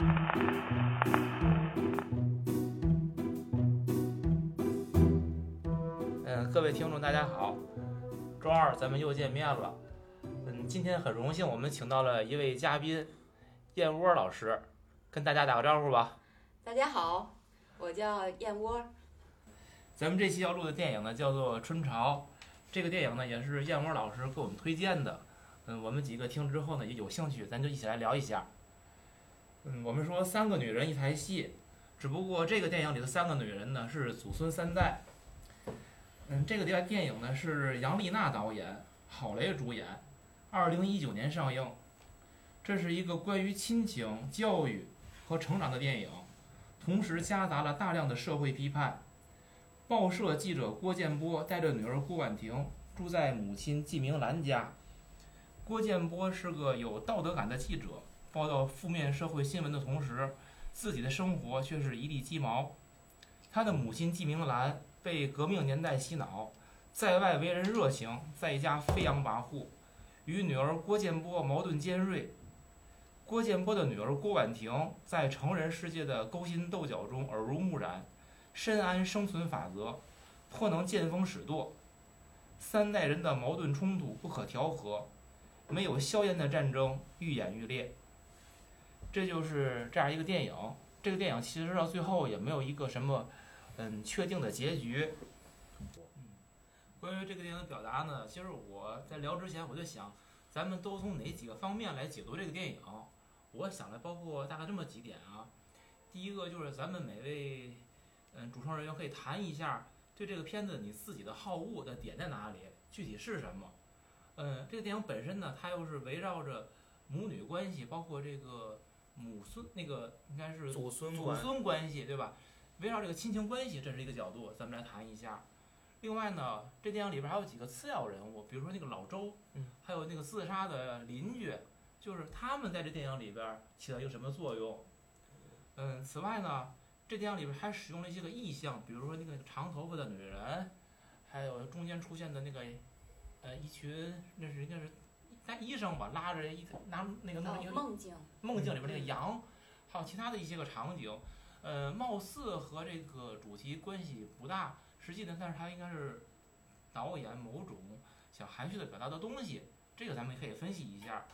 嗯，各位听众大家好，周二咱们又见面了。嗯，今天很荣幸我们请到了一位嘉宾，燕窝老师，跟大家打个招呼吧。大家好，我叫燕窝。咱们这期要录的电影呢叫做《春潮》，这个电影呢也是燕窝老师给我们推荐的。嗯，我们几个听之后呢也有兴趣，咱就一起来聊一下。嗯，我们说三个女人一台戏，只不过这个电影里的三个女人呢是祖孙三代。嗯，这个电电影呢是杨丽娜导演，郝蕾主演，二零一九年上映。这是一个关于亲情、教育和成长的电影，同时夹杂了大量的社会批判。报社记者郭建波带着女儿郭婉婷住在母亲季明兰家。郭建波是个有道德感的记者，报道负面社会新闻的同时，自己的生活却是一地鸡毛。他的母亲季明兰被革命年代洗脑，在外为人热情，在家飞扬跋扈，与女儿郭建波矛盾尖锐。郭建波的女儿郭婉婷在成人世界的勾心斗角中耳濡目染。深谙生存法则，颇能见风使舵。三代人的矛盾冲突不可调和，没有硝烟的战争愈演愈烈。这就是这样一个电影。这个电影其实到最后也没有一个什么嗯确定的结局。嗯，关于这个电影的表达呢，其实我在聊之前我就想，咱们都从哪几个方面来解读这个电影？我想了包括大概这么几点啊。第一个就是咱们每位。嗯，主创人员可以谈一下对这个片子你自己的好恶的点在哪里，具体是什么？嗯，这个电影本身呢，它又是围绕着母女关系，包括这个母孙那个应该是祖孙祖孙关系，对吧？围绕这个亲情关系，这是一个角度，咱们来谈一下。另外呢，这电影里边还有几个次要人物，比如说那个老周，嗯，还有那个自杀的邻居，就是他们在这电影里边起到一个什么作用？嗯，此外呢。这电影里边还使用了一些个意象，比如说那个长头发的女人，还有中间出现的那个，呃，一群那是应该是那医生吧，拉着一拿那个那个梦境梦境里边那个羊，还有其他的一些个场景，呃，貌似和这个主题关系不大，实际呢，但是它应该是导演某种想含蓄的表达的东西，这个咱们可以分析一下。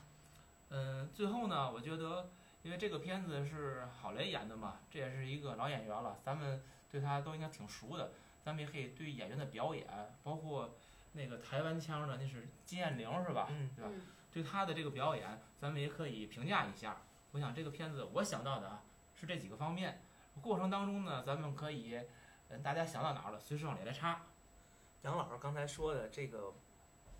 嗯，最后呢，我觉得。因为这个片子是郝蕾演的嘛，这也是一个老演员了，咱们对他都应该挺熟的。咱们也可以对演员的表演，包括那个台湾腔的，那是金燕玲是吧？嗯，对吧？对他的这个表演，咱们也可以评价一下。我想这个片子我想到的啊是这几个方面。过程当中呢，咱们可以，嗯，大家想到哪儿了，随时往里来插。杨老师刚才说的这个，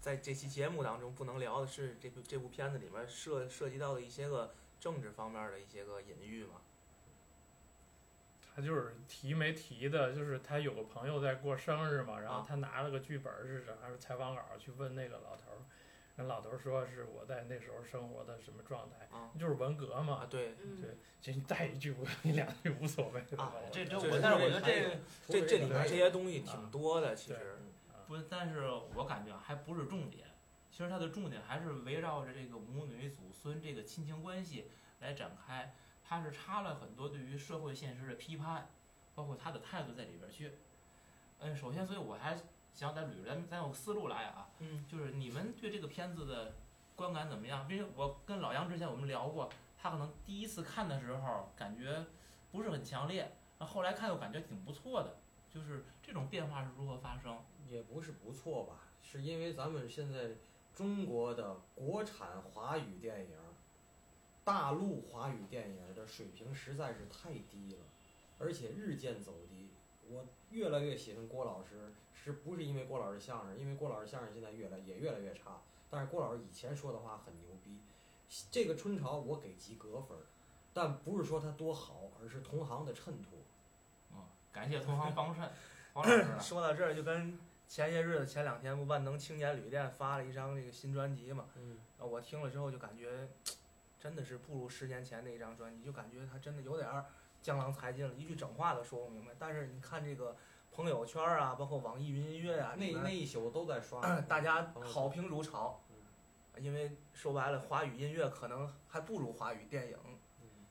在这期节目当中不能聊的是这部这部片子里面涉涉及到的一些个。政治方面的一些个隐喻嘛，他就是提没提的，就是他有个朋友在过生日嘛，然后他拿了个剧本是啥，是采访稿去问那个老头儿，人老头儿说是我在那时候生活的什么状态，就是文革嘛，对对，就你带一句我你两句无所谓啊，这这我但是我觉得这这这里面这些东西挺多的，其实不，但是我感觉还不是重点。其实它的重点还是围绕着这个母女祖孙这个亲情关系来展开，它是插了很多对于社会现实的批判，包括他的态度在里边去。嗯，首先，所以我还想再捋咱咱有思路来啊，嗯，就是你们对这个片子的观感怎么样？因为我跟老杨之前我们聊过，他可能第一次看的时候感觉不是很强烈，那后来看又感觉挺不错的，就是这种变化是如何发生？也不是不错吧，是因为咱们现在。中国的国产华语电影，大陆华语电影的水平实在是太低了，而且日渐走低。我越来越喜欢郭老师，是不是因为郭老师相声？因为郭老师相声现在越来也越来越差。但是郭老师以前说的话很牛逼。这个春潮我给及格分，但不是说他多好，而是同行的衬托。啊，感谢同行帮衬。黄老师说到这儿就跟。前些日子，前两天不万能青年旅店发了一张这个新专辑嘛？嗯，我听了之后就感觉，真的是不如十年前那一张专辑，就感觉他真的有点儿江郎才尽了，一句整话都说不明白。但是你看这个朋友圈啊，包括网易云音乐啊，那那一宿都在刷，大家好评如潮。因为说白了，华语音乐可能还不如华语电影。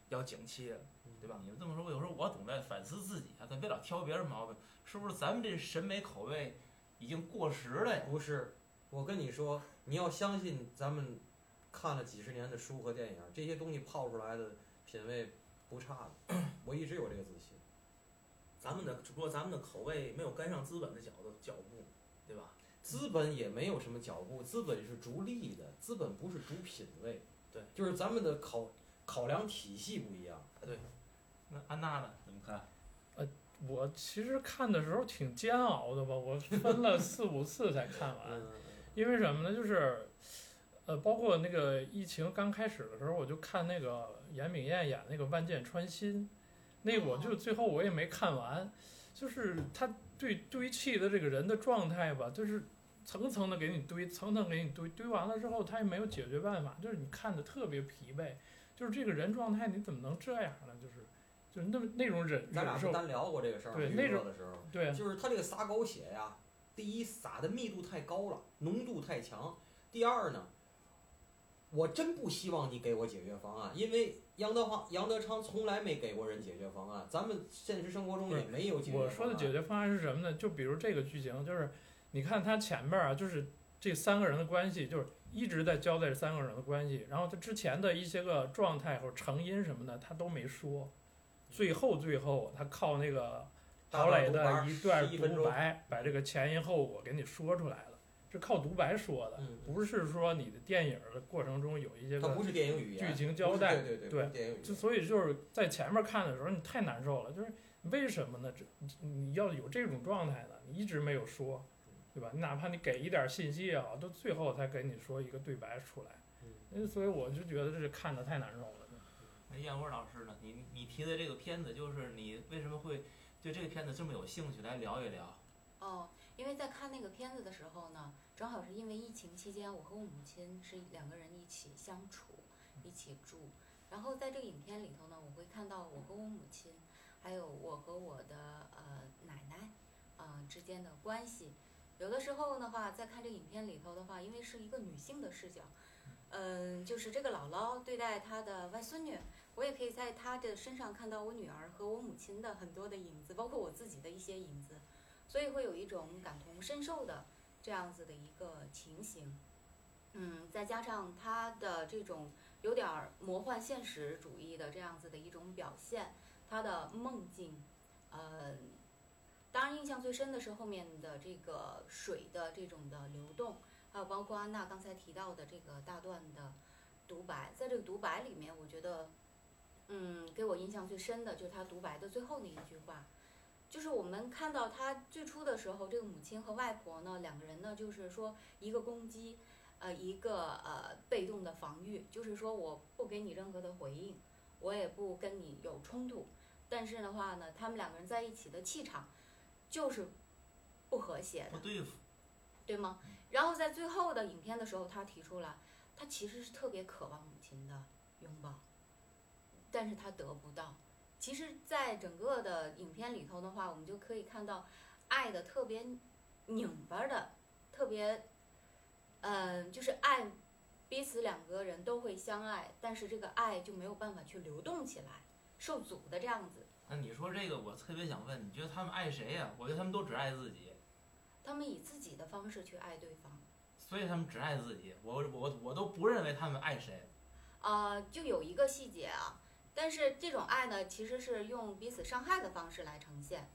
要景气，对吧？你们这么说，有时候我总在反思自己啊，咱别老挑别人毛病，是不是咱们这审美口味已经过时了呀？不是，我跟你说，你要相信咱们看了几十年的书和电影，这些东西泡出来的品味不差的。我一直有这个自信。咱们的只不过咱们的口味没有跟上资本的脚的脚步，对吧？资本也没有什么脚步，资本是逐利的，资本不是逐品味。对，就是咱们的考考量体系不一样。对那安娜呢？怎么看？呃我其实看的时候挺煎熬的吧，我分了四五次才看完。嗯，因为什么呢？就是，呃，包括那个疫情刚开始的时候，我就看那个严炳燕演那个《万箭穿心》，那我就最后我也没看完，就是他对堆砌的这个人的状态吧，就是层层的给你堆，层层给你堆，堆完了之后他也没有解决办法，就是你看的特别疲惫，就是这个人状态你怎么能这样呢？就是就是那么那种忍咱俩忍受，不单聊过这个事儿那种的时候，对。就是他这个撒狗血呀，第一撒的密度太高了，浓度太强；第二呢，我真不希望你给我解决方案，因为杨德华、杨德昌从来没给过人解决方案，咱们现实生活中也没有解决方案。我说的解决方案是什么呢？就比如这个剧情，就是你看他前面啊，就是这三个人的关系，就是一直在交代这三个人的关系，然后他之前的一些个状态或者成因什么的，他都没说。最后最后，他靠那个大郝蕾段独白的一段11分钟独白，把这个前因后果给你说出来了，是靠独白说的，嗯不是说你的电影的过程中有一些个它不是电影语言，剧情交代是对对对，电影语就。所以就是在前面看的时候，你太难受了。就是为什么呢？这你你要有这种状态呢，你一直没有说，对吧？你哪怕你给一点信息也好，到最后才给你说一个对白出来。嗯所以我就觉得这是看的太难受了。那燕窝老师呢？你你提的这个片子，就是你为什么会对这个片子这么有兴趣？来聊一聊。哦，因为在看那个片子的时候呢，正好是因为疫情期间，我和我母亲是两个人一起相处，一起住。然后在这个影片里头呢，我会看到我和我母亲，还有我和我的呃奶奶，啊、之间的关系。有的时候的话，在看这个影片里头的话，因为是一个女性的视角，嗯、就是这个姥姥对待她的外孙女，我也可以在她的身上看到我女儿和我母亲的很多的影子，包括我自己的一些影子。所以会有一种感同身受的这样子的一个情形。嗯，再加上他的这种有点魔幻现实主义的这样子的一种表现，他的梦境，呃，当然印象最深的是后面的这个水的这种的流动，还有包括安娜刚才提到的这个大段的独白，在这个独白里面，我觉得，嗯，给我印象最深的就是他独白的最后那一句话。就是我们看到他最初的时候，这个母亲和外婆呢，两个人呢，就是说一个攻击，呃，一个呃被动的防御，就是说我不给你任何的回应，我也不跟你有冲突，但是的话呢，他们两个人在一起的气场就是不和谐的不，对付。对吗？然后在最后的影片的时候，他提出来，他其实是特别渴望母亲的拥抱，但是他得不到。其实，在整个的影片里头的话，我们就可以看到，爱的特别拧巴的，特别，嗯、就是爱彼此两个人都会相爱，但是这个爱就没有办法去流动起来，受阻的这样子。那你说这个，我特别想问，你觉得他们爱谁呀、我觉得他们都只爱自己，他们以自己的方式去爱对方。所以他们只爱自己。我我我都不认为他们爱谁。呃，就有一个细节啊，但是这种爱呢，其实是用彼此伤害的方式来呈现。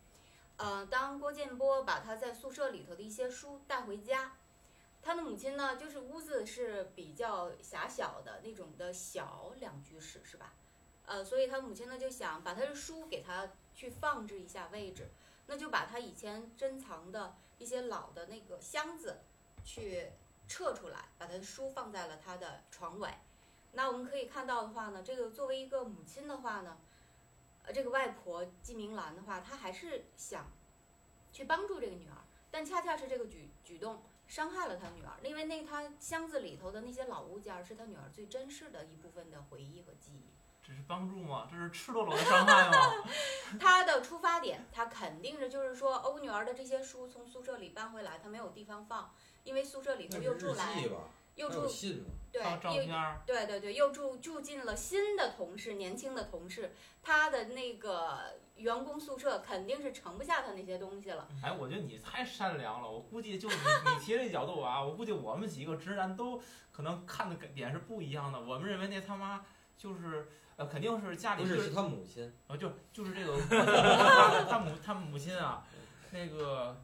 呃，当郭建波把他在宿舍里头的一些书带回家，他的母亲呢，就是屋子是比较狭小的那种的小两居室，是吧？呃，所以他母亲呢就想把他的书给他去放置一下位置，那就把他以前珍藏的一些老的那个箱子去撤出来，把他的书放在了他的床尾。那我们可以看到的话呢，这个作为一个母亲的话呢，呃，这个外婆季明兰的话，她还是想去帮助这个女儿，但恰恰是这个举举动伤害了她女儿，因为那她箱子里头的那些老物件儿是她女儿最珍视的一部分的回忆和记忆。这是帮助吗？这是赤裸裸的伤害吗？她的出发点，她肯定是就是说，哦，我女儿的这些书从宿舍里搬回来，她没有地方放，因为宿舍里头又住来？又住信，对照又对对对，又住住进了新的同事，年轻的同事，他的那个员工宿舍肯定是盛不下他那些东西了。哎，我觉得你太善良了。我估计就你你提这角度啊，我估计我们几个直男都可能看的点是不一样的。我们认为那他妈就是呃，肯定是家里不就是是他母亲，呃，就就是这个他他母他母亲啊，那个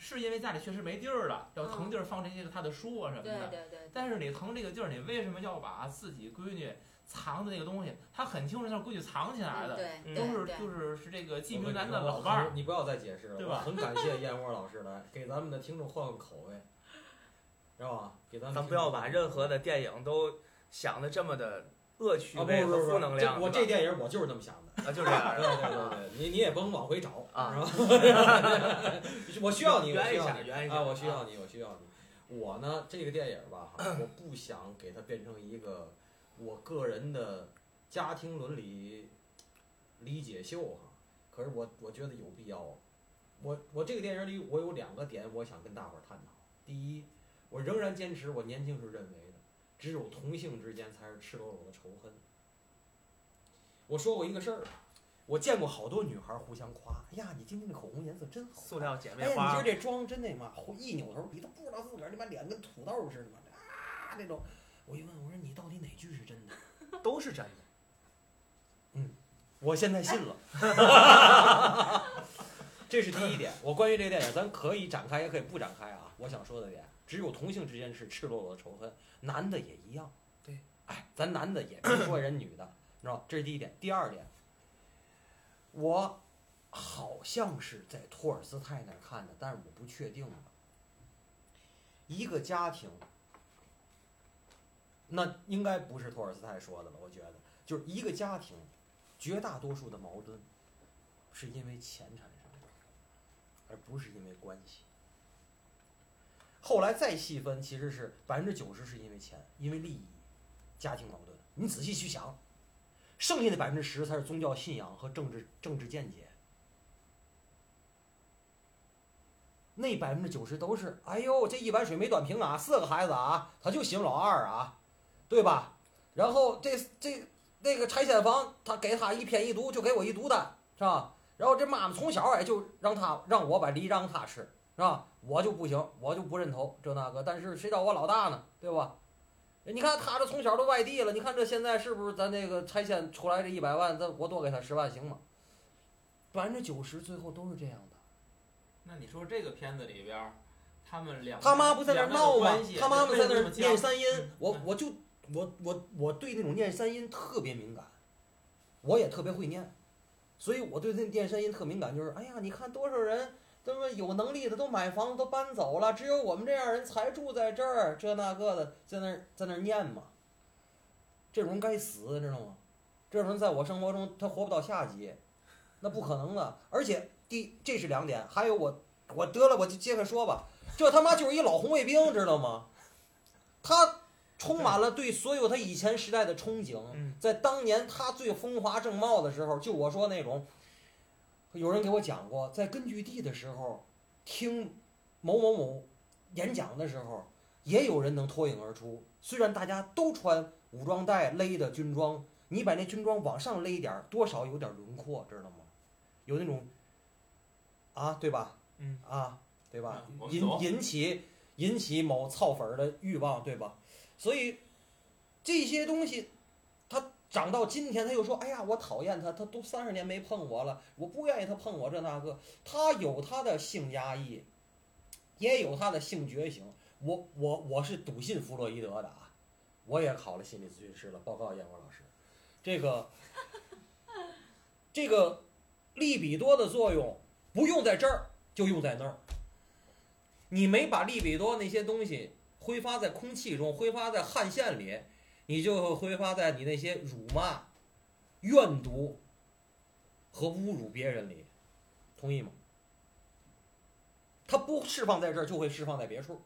是因为家里确实没地儿了，要腾地儿放这些个他的书啊什么对的。对对，但是你腾这个地儿，你为什么要把自己闺女藏的那个东西？他很清楚那是闺女藏起来的，嗯对嗯都是就是是这个记我跟名男你说我的老伴儿。你不要再解释了，对吧很感谢燕窝老师来给咱们的听众换个口味，知道吧？给咱们咱不要把任何的电影都想的这么的恶趣味和负能量。这我这电影我就是这么想的。啊，就这样 对对对对，你你也甭往回找啊是吧？我需要你，我需要你下圆一下啊！我需啊要你，我需要你。我呢，这个电影吧，哈，我不想给它变成一个我个人的家庭伦理理解秀哈。可是我我觉得有必要。我我这个电影里我有两个点我想跟大伙儿探讨。第一，我仍然坚持我年轻时认为的，只有同性之间才是赤裸裸的仇恨。我说过一个事儿，我见过好多女孩儿互相夸，哎呀，你今天这口红颜色真好，塑料姐妹哎呀，花你今儿这妆真那嘛，一扭头，你都不知道自个儿他妈脸跟土豆似的嘛，啊，那种。我一问，我说你到底哪句是真的？都是真的。嗯我现在信了。这是第一点。我关于这个电影，咱可以展开，也可以不展开啊。我想说的点，只有同性之间是赤裸裸的仇恨，男的也一样。对，哎，咱男的也别说人女的，你知道吧？这是第一点。第二点，我好像是在托尔斯泰那儿看的，但是我不确定了。一个家庭，那应该不是托尔斯泰说的了，我觉得就是一个家庭，绝大多数的矛盾是因为钱产生的，而不是因为关系。后来再细分，其实是百分之九十是因为钱，因为利益、家庭矛盾。你仔细去想，剩下的百分之十才是宗教信仰和政治政治见解。那百分之九十都是，哎呦，这一碗水没端平啊，四个孩子啊，他就行老二啊，对吧？然后这这那个拆迁房，他给他一偏一独，就给我一独担，是吧？然后这妈妈从小哎就让他让我把梨让他吃，是吧？我就不行，我就不认头这那个，但是谁叫我老大呢，对吧？你看他这从小都外地了，你看这现在是不是咱这个拆迁出来这一百万，咱我多给他十万行吗？百分之九十最后都是这样的。那你说这个片子里边儿，他们两他妈不在那儿闹吗？他妈不在那儿念念三音，我嗯我就我我我对那种念三音特别敏感，我也特别会念，所以我对那念三音特敏感。就是哎呀，你看多少人，他们有能力的都买房都搬走了，只有我们这样人才住在这儿，这那个的在那儿在那儿念嘛。这种人该死，知道吗？这种人在我生活中他活不到下级，那不可能的。而且第这是两点，还有我我得了我就接着说吧。这他妈就是一老红卫兵，知道吗？他充满了对所有他以前时代的憧憬，嗯在当年他最风华正茂的时候，就我说那种，有人给我讲过，在根据地的时候，听某某某演讲的时候，也有人能脱颖而出。虽然大家都穿武装带勒的军装，你把那军装往上勒一点，多少有点轮廓，知道吗？有那种，啊，对吧？嗯啊，对吧引引起引起某操粉的欲望，对吧？所以这些东西，他长到今天，他又说：“哎呀，我讨厌他，他都三十年没碰我了，我不愿意他碰我这那个。”他有他的性压抑，也有他的性觉醒。我我我是笃信弗洛伊德的啊，我也考了心理咨询师了。报告燕国老师，这个这个利比多的作用不用在这儿，就用在那儿。你没把利比多那些东西挥发在空气中，挥发在汗腺里，你就会挥发在你那些辱骂、怨毒和侮辱别人里，同意吗？他不释放在这儿，就会释放在别处。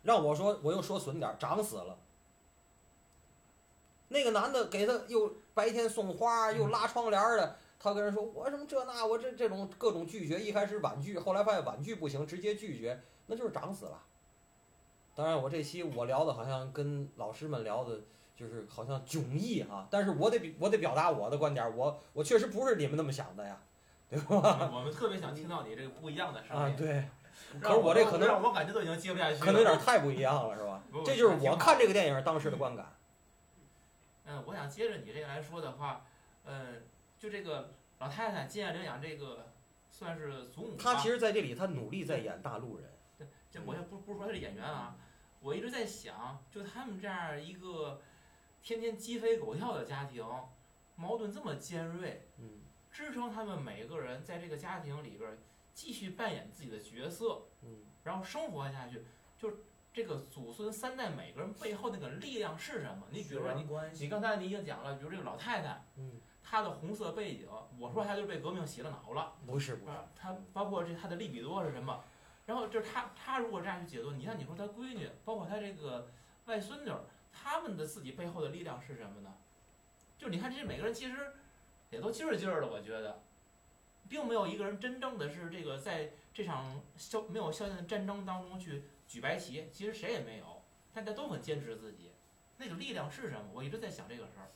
让我说，我又说损点，长死了。那个男的给他又白天送花，又拉窗帘的，他跟人说我什么这那，我这这种各种拒绝，一开始婉拒，后来发现婉拒不行，直接拒绝，那就是长死了。当然，我这期我聊的好像跟老师们聊的，就是好像迥异哈，但是我得比我得表达我的观点儿，我我确实不是你们那么想的呀，对吧？我们特别想听到你这个不一样的声啊，音。对，可是我这可能让我感觉都已经接不下去了。可能有点太不一样了，是吧？这就是我看这个电影当时的观感。嗯，我想接着你这个来说的话，嗯，就这个老太太金爱玲养这个算是祖母她。其实在这里，她努力在演大陆人。这我也不不是说她是演员啊，我一直在想，就他们这样一个天天鸡飞狗跳的家庭，矛盾这么尖锐，嗯支撑他们每个人在这个家庭里边儿继续扮演自己的角色，嗯，然后生活下去。就这个祖孙三代每个人背后那个力量是什么？你比如说你，刚才你已经讲了，比如这个老太太，嗯，她的红色背景，我说她就是被革命洗了脑了。不是不是，啊，他包括这她的利比多是什么？然后就是他他如果这样去解读，你看你说他闺女，包括他这个外孙女，他们的自己背后的力量是什么呢？就你看这每个人其实也都劲儿劲儿的，我觉得，并没有一个人真正的是这个在这场消没有硝烟的战争当中去举白旗，其实谁也没有，大家都很坚持自己，那个力量是什么？我一直在想这个事儿。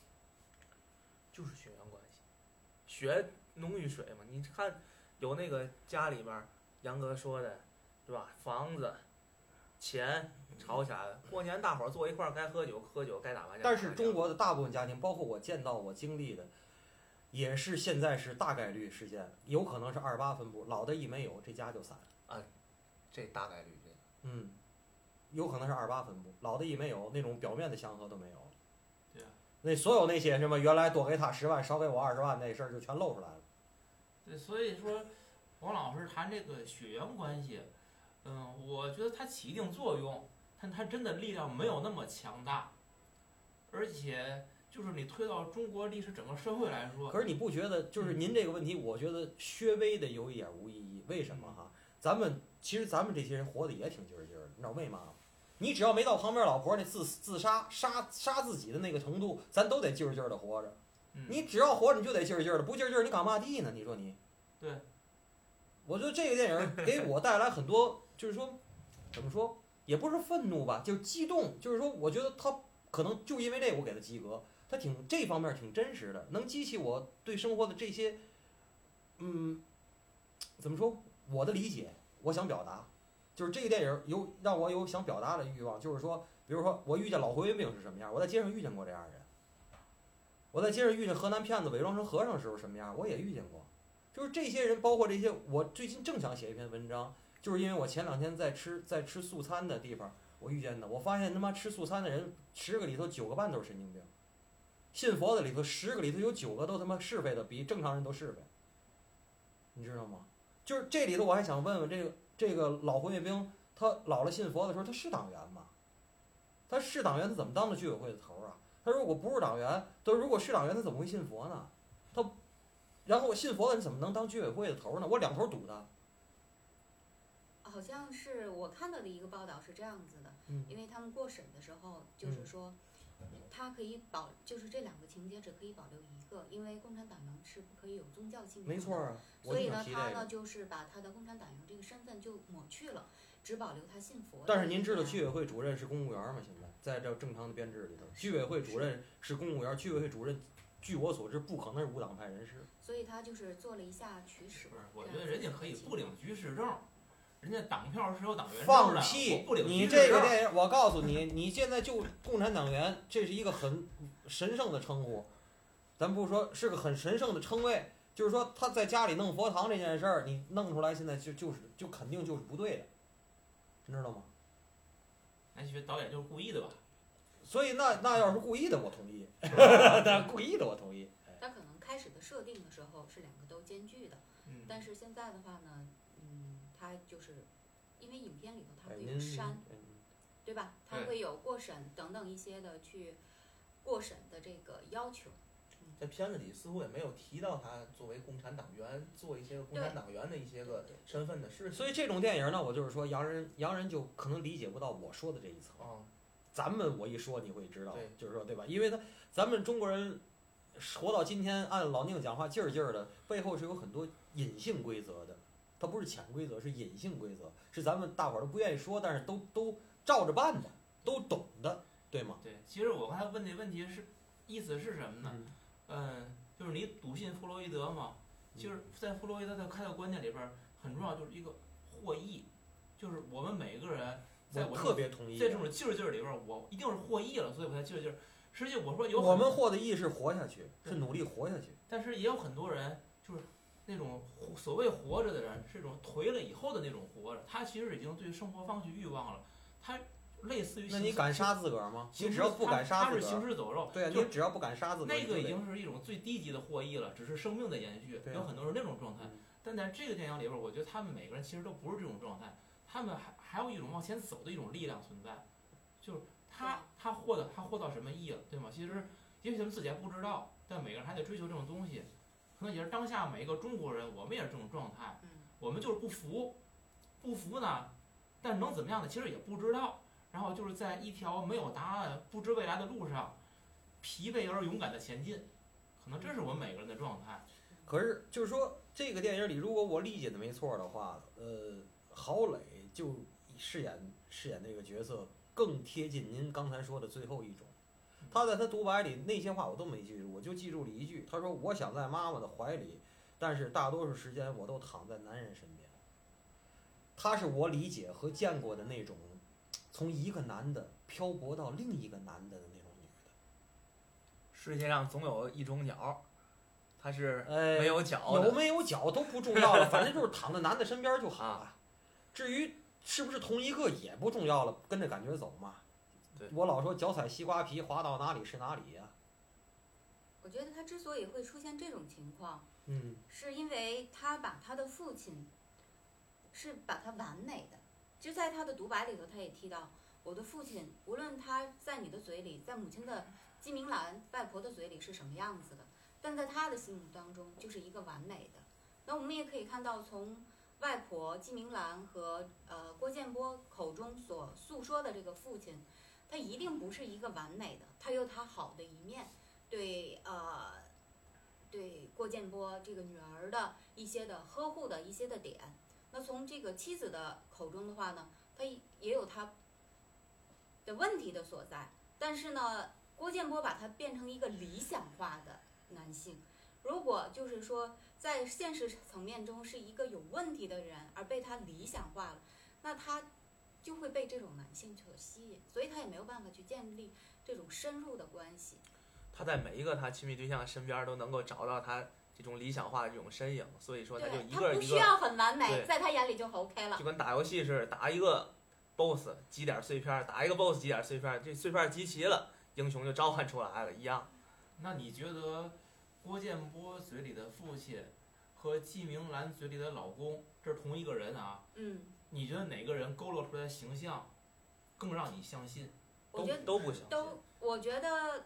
就是血缘关系，血浓于水嘛。你看有那个家里边，杨哥说的，对吧？房子、钱吵起来了，过年大伙儿坐一块儿，该喝酒喝酒，该打麻将。但是中国的大部分家庭，包括我见到、我经历的，也是现在是大概率事件，有可能是二八分布，老的一没有，这家就散啊。这大概率这个。嗯，有可能是二八分布，老的一没有，那种表面的祥和都没有了。对啊。那所有那些什么原来多给他十万，少给我二十万那事儿就全露出来了。对，所以说，王老师谈这个血缘关系，嗯，我觉得它起一定作用，但它真的力量没有那么强大，而且就是你推到中国历史整个社会来说，可是你不觉得，就是您这个问题，我觉得稍微的有一点无意义。为什么哈？咱们其实咱们这些人活得也挺劲儿劲儿的，你知道为嘛吗？你只要没到旁边老婆那自自杀杀杀自己的那个程度，咱都得劲儿劲儿的活着。嗯，你只要活着，你就得劲儿劲儿的，不劲儿劲儿，你干嘛地呢？你说你？对。我觉得这个电影给我带来很多，就是说，怎么说，也不是愤怒吧，就是激动。就是说，我觉得他可能就因为这，我给他及格。他挺这方面挺真实的，能激起我对生活的这些，嗯，怎么说，我的理解，我想表达，就是这个电影有让我有想表达的欲望，就是说，比如说我遇见老回民兵是什么样，我在街上遇见过这样的人。我在街上遇见河南骗子伪装成和尚时候什么样，我也遇见过。就是这些人，包括这些，我最近正想写一篇文章，就是因为我前两天在吃在吃素餐的地方，我遇见的，我发现他妈吃素餐的人十个里头九个半都是神经病，信佛的里头十个里头有九个都他妈是非的比正常人都是非，你知道吗？就是这里头我还想问问这个这个老红卫兵，他老了信佛的时候，他是党员吗？他是党员，他怎么当的居委会的头啊？他如果不是党员，他如果是党员，他怎么会信佛呢？他，然后信佛的人怎么能当居委会的头呢？我两头堵他。好像是我看到的一个报道是这样子的，嗯因为他们过审的时候，就是说，他可以保，就是这两个情节只可以保留一个，因为共产党员是不可以有宗教信仰的。没错啊，所以呢，他呢。就是把他的共产党员这个身份就抹去了，只保留他信佛。但是您知道居委会主任是公务员吗？现在在这正常的编制里头，居委会主任是公务员，居委会主任，据我所知不可能是无党派人士。所以他就是做了一下取舍不是，。我觉得人家可以不领居士证，人家党票是有党员，放屁不！领你。这个电影，我告诉你，你现在就共产党员，这是一个很神圣的称呼，咱不说是个很神圣的称谓，就是说他在家里弄佛堂这件事儿，你弄出来现在就就是就肯定就是不对的，你知道吗？那你觉得导演就是故意的吧？所以那那要是故意的，我同意；那故意的，我同意。哎他可能开始的设定的时候是两个都兼具的，嗯，但是现在的话呢，嗯，他就是因为影片里头他哎，会您有删，嗯对吧？他会有过审等等一些的去过审的这个要求。在片子里似乎也没有提到他作为共产党员做一些个共产党员的一些个身份的事情。所以这种电影呢，我就是说洋人洋人就可能理解不到我说的这一层。啊，咱们我一说你会知道，就是说对吧？因为他咱们中国人活到今天，按老宁讲话劲儿劲儿的，背后是有很多隐性规则的，它不是潜规则，是隐性规则，是咱们大伙儿都不愿意说，但是都都照着办的，都懂的，对吗？对，其实我刚才问的问题是，意思是什么呢？嗯嗯，就是你笃信弗洛伊德嘛？就是在弗洛伊德的开导观念里边儿，很重要就是一个获益，就是我们每个人在我我特别同意在。这种劲儿劲儿里边儿，我一定是获益了，所以我才劲儿劲儿。实际我说有很我们获的益是活下去，是努力活下去。但是也有很多人就是那种活所谓活着的人，是一种颓了以后的那种活着，他其实已经对生活放弃欲望了，他类似于那行尸你敢杀自个儿吗？行只要不敢杀他他是行尸走肉，对啊，就你只要不敢杀自个儿，那个已经是一种最低级的获益了，只是生命的延续，啊有很多是那种状态嗯。但在这个电影里边，我觉得他们每个人其实都不是这种状态，他们还还有一种往前走的一种力量存在，就是他他获得他获到什么意了，对吗？其实也许他们自己还不知道，但每个人还得追求这种东西，可能也是当下每一个中国人，我们也是这种状态，嗯，我们就是不服，不服呢，但能怎么样呢？其实也不知道。然后就是在一条没有答案、不知未来的路上，疲惫而勇敢的前进，可能这是我们每个人的状态。可是就是说，这个电影里，如果我理解的没错的话，呃，郝蕾就饰演饰演那个角色更贴近您刚才说的最后一种。他在他独白里那些话我都没记住，我就记住了一句，他说：“我想在妈妈的怀里，但是大多数时间我都躺在男人身边。”他是我理解和见过的那种，从一个男的漂泊到另一个男的的那种女的。世界上总有一种鸟，它是呃，没有脚有。没有脚都不重要了，反正就是躺在男的身边就好了。至于是不是同一个也不重要了，跟着感觉走嘛。对。我老说脚踩西瓜皮，滑到哪里是哪里呀、我觉得他之所以会出现这种情况，嗯，是因为他把他的父亲是把他完美的，就在他的独白里头，他也提到，我的父亲无论他在你的嘴里，在母亲的季明兰外婆的嘴里是什么样子的，但在他的心目当中就是一个完美的。那我们也可以看到，从外婆季明兰和呃郭建波口中所诉说的这个父亲，他一定不是一个完美的，他有他好的一面，对呃。对郭建波这个女儿的一些的呵护的一些的点。那从这个妻子的口中的话呢，他也有他的问题的所在。但是呢，郭建波把他变成一个理想化的男性。如果就是说在现实层面中是一个有问题的人，而被他理想化了，那他就会被这种男性所吸引，所以他也没有办法去建立这种深入的关系。他在每一个他亲密对象身边都能够找到他这种理想化的这种身影，所以说他就一个一个，他不需要很完美，在他眼里就 OK 了就。跟打游戏似的，打一个 BOSS 积点碎片，打一个 BOSS 积点碎片，这碎片集齐了，英雄就召唤出来了一样。那你觉得郭建波嘴里的父亲和季明兰嘴里的老公，这是同一个人啊？嗯，你觉得哪个人勾勒出来的形象更让你相信？都我觉得都不相信。都，我觉得，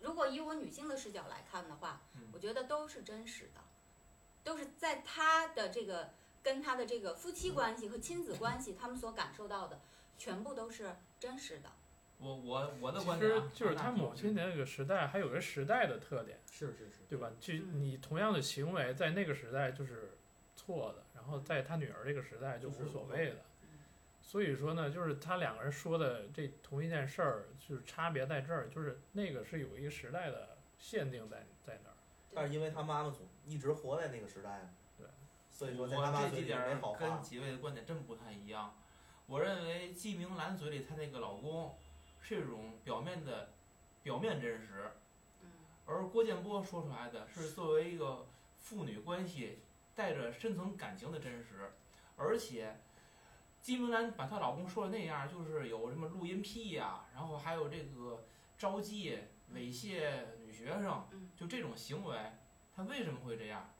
如果以我女性的视角来看的话，嗯我觉得都是真实的，都是在他的这个跟他的这个夫妻关系和亲子关系，他们所感受到的，全部都是真实的。我我我的观点啊，就是他母亲的那个时代，还有个时代的特点，是是是，对吧？就嗯你同样的行为在那个时代就是错的，然后在他女儿这个时代就无所谓的。嗯所以说呢，就是他两个人说的这同一件事儿，就是差别在这儿，就是那个是有一个时代的限定在在那儿。但是因为他妈妈总一直活在那个时代，对，所以说在他妈我这嘴里。跟几位的观点真不太一样。我认为季明兰嘴里她那个老公是一种表面的表面真实，嗯，而郭建波说出来的是作为一个父女关系带着深层感情的真实，而且季明兰把她老公说的那样，就是有什么录音癖呀、然后还有这个招妓、猥亵女学生嗯，就这种行为，她为什么会这样？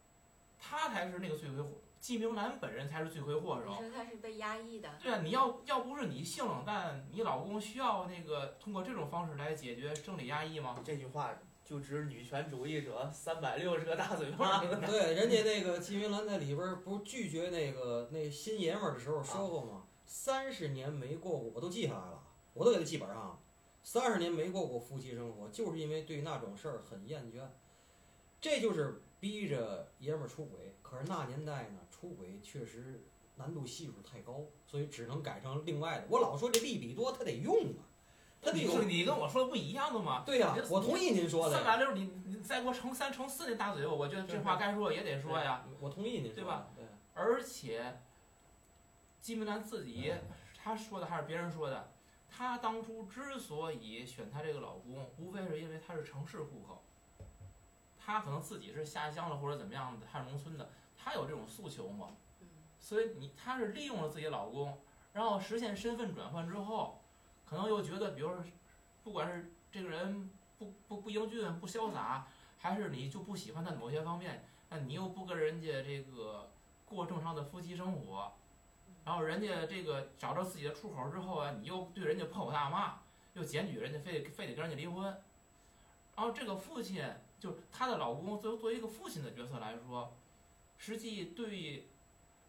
她才是那个罪魁祸，季明兰本人才是罪魁祸首。你说她是被压抑的，对啊，你要要不是你性冷淡，你老公需要那个通过这种方式来解决生理压抑吗？这句话就指女权主义者三百六十个大嘴巴对，人家那个季云兰在里边儿不是拒绝那个那新爷们儿的时候说过吗？三十年没过过，我都记下来了，我都给他记本上了。三十年没过过夫妻生活，就是因为对那种事儿很厌倦，这就是逼着爷们儿出轨。可是那年代呢，出轨确实难度系数太高，所以只能改成另外的。我老说这利比多他得用啊，它得你有。你跟我说的不一样的吗？对呀、你我同意您说的。三百六，你你再给我乘三乘四那大嘴巴，我觉得这话该说也得说呀。我同意您说的对吧？对，而且，金明兰自己她说的还是别人说的，她当初之所以选她这个老公，无非是因为她是城市户口，她可能自己是下乡了或者怎么样的，她是农村的，她有这种诉求嘛。嗯所以你她是利用了自己老公，然后实现身份转换之后，可能又觉得，比如说，不管是这个人不不不英俊不潇洒，还是你就不喜欢他某些方面，那你又不跟人家这个过正常的夫妻生活，然后人家这个找到自己的出口之后啊，你又对人家破口大骂，又检举人家，非得非得跟人家离婚，然后这个父亲就是她的老公，作为作为一个父亲的角色来说，实际对，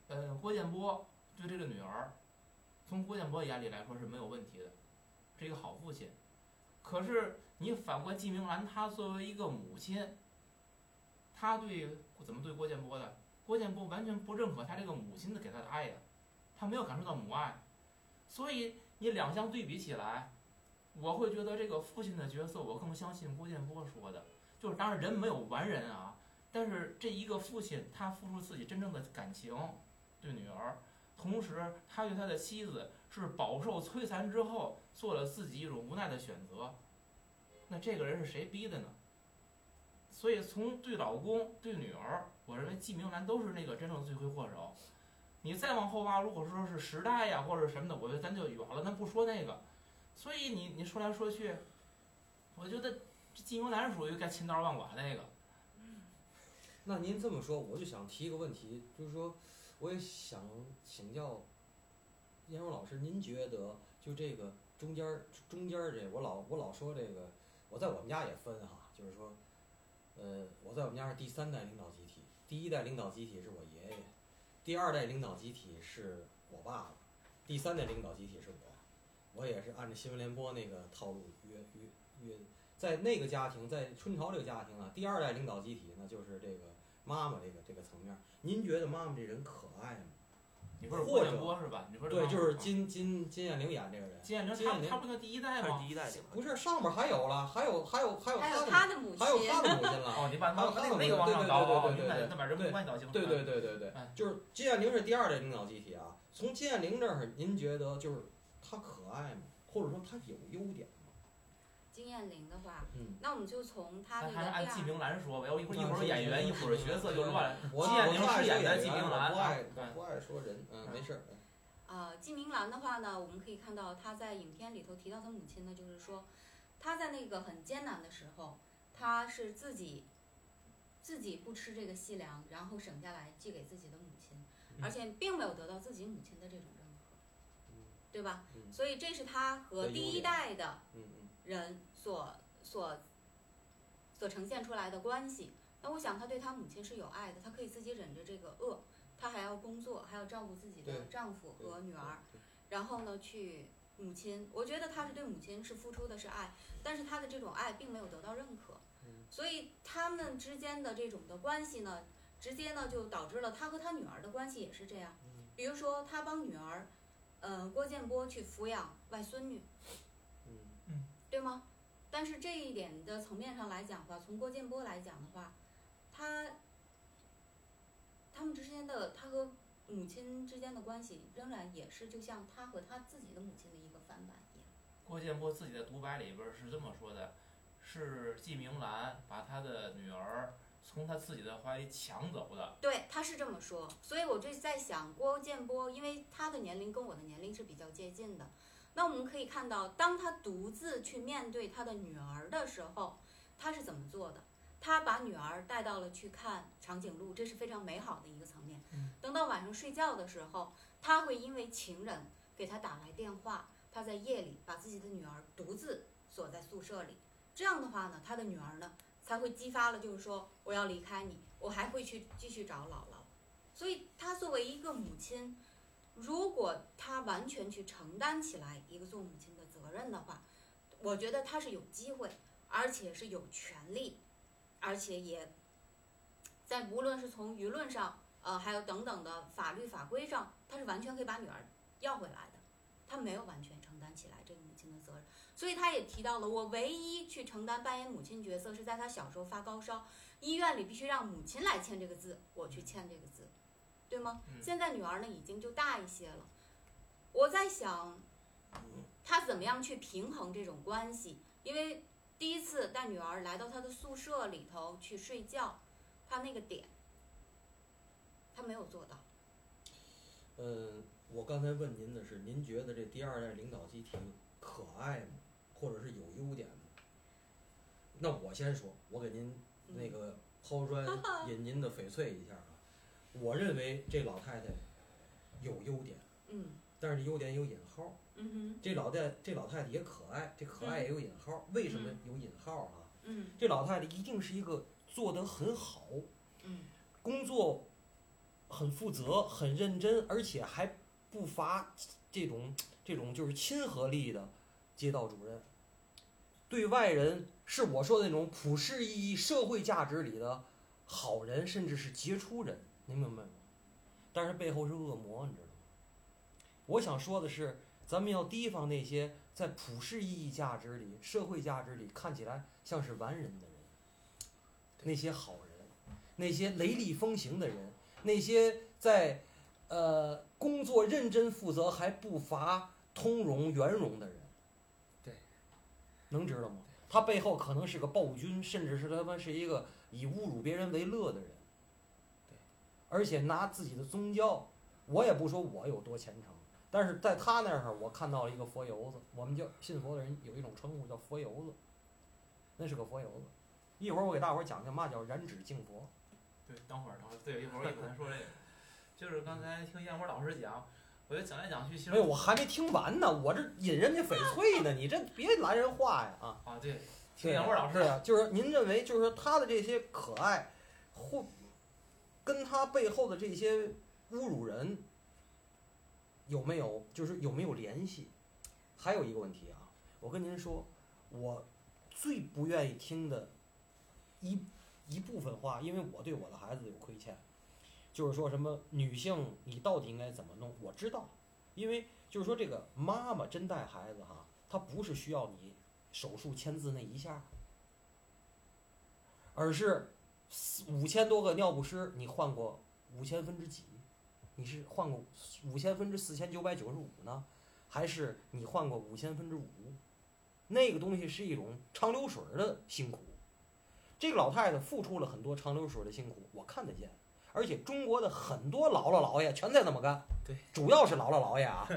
呃，郭建波对这个女儿，从郭建波眼里来说是没有问题的，是一个好父亲。可是你反观季明兰，她作为一个母亲，她对怎么对郭建波的？郭建波完全不认可她这个母亲的给她的爱呀，他没有感受到母爱，所以你两相对比起来，我会觉得这个父亲的角色，我更相信郭建波说的，就是当然人没有完人啊，但是这一个父亲他付出自己真正的感情对女儿，同时他对他的妻子是饱受摧残之后做了自己一种无奈的选择，那这个人是谁逼的呢？所以从对老公对女儿，我认为季明兰都是那个真正的罪魁祸首。你再往后挖，如果说是时代呀或者什么的，我觉得咱就远了，咱不说那个。所以你你说来说去，我觉得这季明兰属于该千刀万剐那个。那您这么说，我就想提一个问题，就是说，我也想请教燕荣老师，您觉得就这个中间中间这，我老我老说这个，我在我们家也分哈，就是说，呃，我在我们家是第三代领导集体，第一代领导集体是我爷爷，第二代领导集体是我爸爸，第三代领导集体是我，我也是按照新闻联播那个套路约约约，在那个家庭，在春潮这个家庭啊，第二代领导集体呢就是这个妈妈这个这个层面，您觉得妈妈这人可爱吗？你说是郭建波是吧？你说对，就是啊金金金燕玲演这个人，金燕玲，金燕玲他他不是第一代吗他是第？一代领不是上边还有了，还有还有还有还有他的他的母亲，还有他的母亲了。哦，你把还有那那个往上倒，哦，对对对那把人物对关系倒行。对对对对对哎，就是金燕玲是第二代领导集体啊。从金燕玲这儿，您觉得就是她可爱吗？或者说她有优点吗？金燕玲的话，嗯，那我们就从她咱那个第二还是按季明兰说吧，要一会儿一会儿演员，一会儿角色就乱了。我金燕玲我不爱饰演的说演员季明兰我不爱不爱说人，嗯，嗯没事儿。呃，季明兰的话呢，我们可以看到她在影片里头提到她母亲呢，就是说她在那个很艰难的时候，她是自己自己不吃这个细粮，然后省下来寄给自己的母亲，嗯而且并没有得到自己母亲的这种认可，对吧？嗯所以这是她和第一代的嗯嗯人所所所呈现出来的关系。那我想，他对他母亲是有爱的，他可以自己忍着这个饿，他还要工作，还要照顾自己的丈夫和女儿，然后呢，去母亲，我觉得他是对母亲是付出的是爱，但是他的这种爱并没有得到认可，嗯所以他们之间的这种的关系呢，直接呢就导致了他和他女儿的关系也是这样。嗯比如说，他帮女儿，呃，郭建波去抚养外孙女，嗯对吗？但是这一点的层面上来讲的话，从郭建波来讲的话，他他们之间的他和母亲之间的关系，仍然也是就像他和他自己的母亲的一个翻版一样。郭建波自己的独白里边是这么说的：是季明兰把他的女儿从他自己的怀里抢走的。对，他是这么说，所以我就在想，郭建波，因为他的年龄跟我的年龄是比较接近的，那我们可以看到，当他独自去面对他的女儿的时候，他是怎么做的？他把女儿带到了去看长颈鹿，这是非常美好的一个层面。嗯等到晚上睡觉的时候，他会因为情人给他打来电话，他在夜里把自己的女儿独自锁在宿舍里。这样的话呢，他的女儿呢才会激发了，就是说我要离开你，我还会去继续找姥姥。所以，她作为一个母亲，如果她完全去承担起来一个做母亲的责任的话，我觉得她是有机会，而且是有权利，而且也在无论是从舆论上呃，还有等等的法律法规上，他是完全可以把女儿要回来的，他没有完全承担起来这个母亲的责任。所以他也提到了，我唯一去承担扮演母亲角色是在他小时候发高烧，医院里必须让母亲来签这个字，我去签这个字，对吗？嗯现在女儿呢已经就大一些了，我在想，她怎么样去平衡这种关系？因为第一次带女儿来到她的宿舍里头去睡觉，她那个点，她没有做到。嗯，我刚才问您的是，您觉得这第二代领导集体可爱吗？或者是有优点吗？那我先说，我给您那个抛砖 引您的翡翠一下啊。我认为这老太太有优点，嗯但是这优点有引号。嗯哼这老太这老太太也可爱，这可爱也有引号。为什么有引号啊？嗯这老太太一定是一个做得很好，嗯工作很负责、很认真，而且还不乏这种这种就是亲和力的街道主任。对外人是我说的那种普世意义社会价值里的好人，甚至是杰出人，您明白吗？但是背后是恶魔，你知道吗？我想说的是，咱们要提防那些在普世意义价值里、社会价值里看起来像是完人的人，那些好人，那些雷厉风行的人，那些在呃工作认真负责还不乏通融圆融的人，对，能知道吗？他背后可能是个暴君，甚至是他妈是一个以侮辱别人为乐的人，对，而且拿自己的宗教，我也不说我有多虔诚，但是在他那儿我看到了一个佛油子，我们叫信佛的人有一种称呼叫佛油子，那是个佛油子。一会儿我给大伙儿讲讲嘛叫燃指敬佛。对，等会儿，等会儿，对，一会儿我给咱说这个，就是刚才听燕窝老师讲，我觉得讲来讲去，其实哎呦，我还没听完呢，我这引人家翡翠呢，你这别拦人话呀啊！啊，对，听对燕窝老师对啊，就是您认为，就是说他的这些可爱，或跟他背后的这些侮辱人有没有，就是有没有联系？还有一个问题啊，我跟您说，我最不愿意听的一一部分话，因为我对我的孩子有亏欠，就是说什么女性你到底应该怎么弄？我知道，因为就是说这个妈妈真带孩子哈，她不是需要你手术签字那一下，而是五千多个尿不湿，你换过五千分之几？你是换过五千分之四千九百九十五呢，还是你换过五千分之五？那个东西是一种长流水儿的辛苦。这个老太太付出了很多长流水儿的辛苦，我看得见。而且中国的很多姥姥姥爷全在这么干，对，主要是姥姥姥爷啊。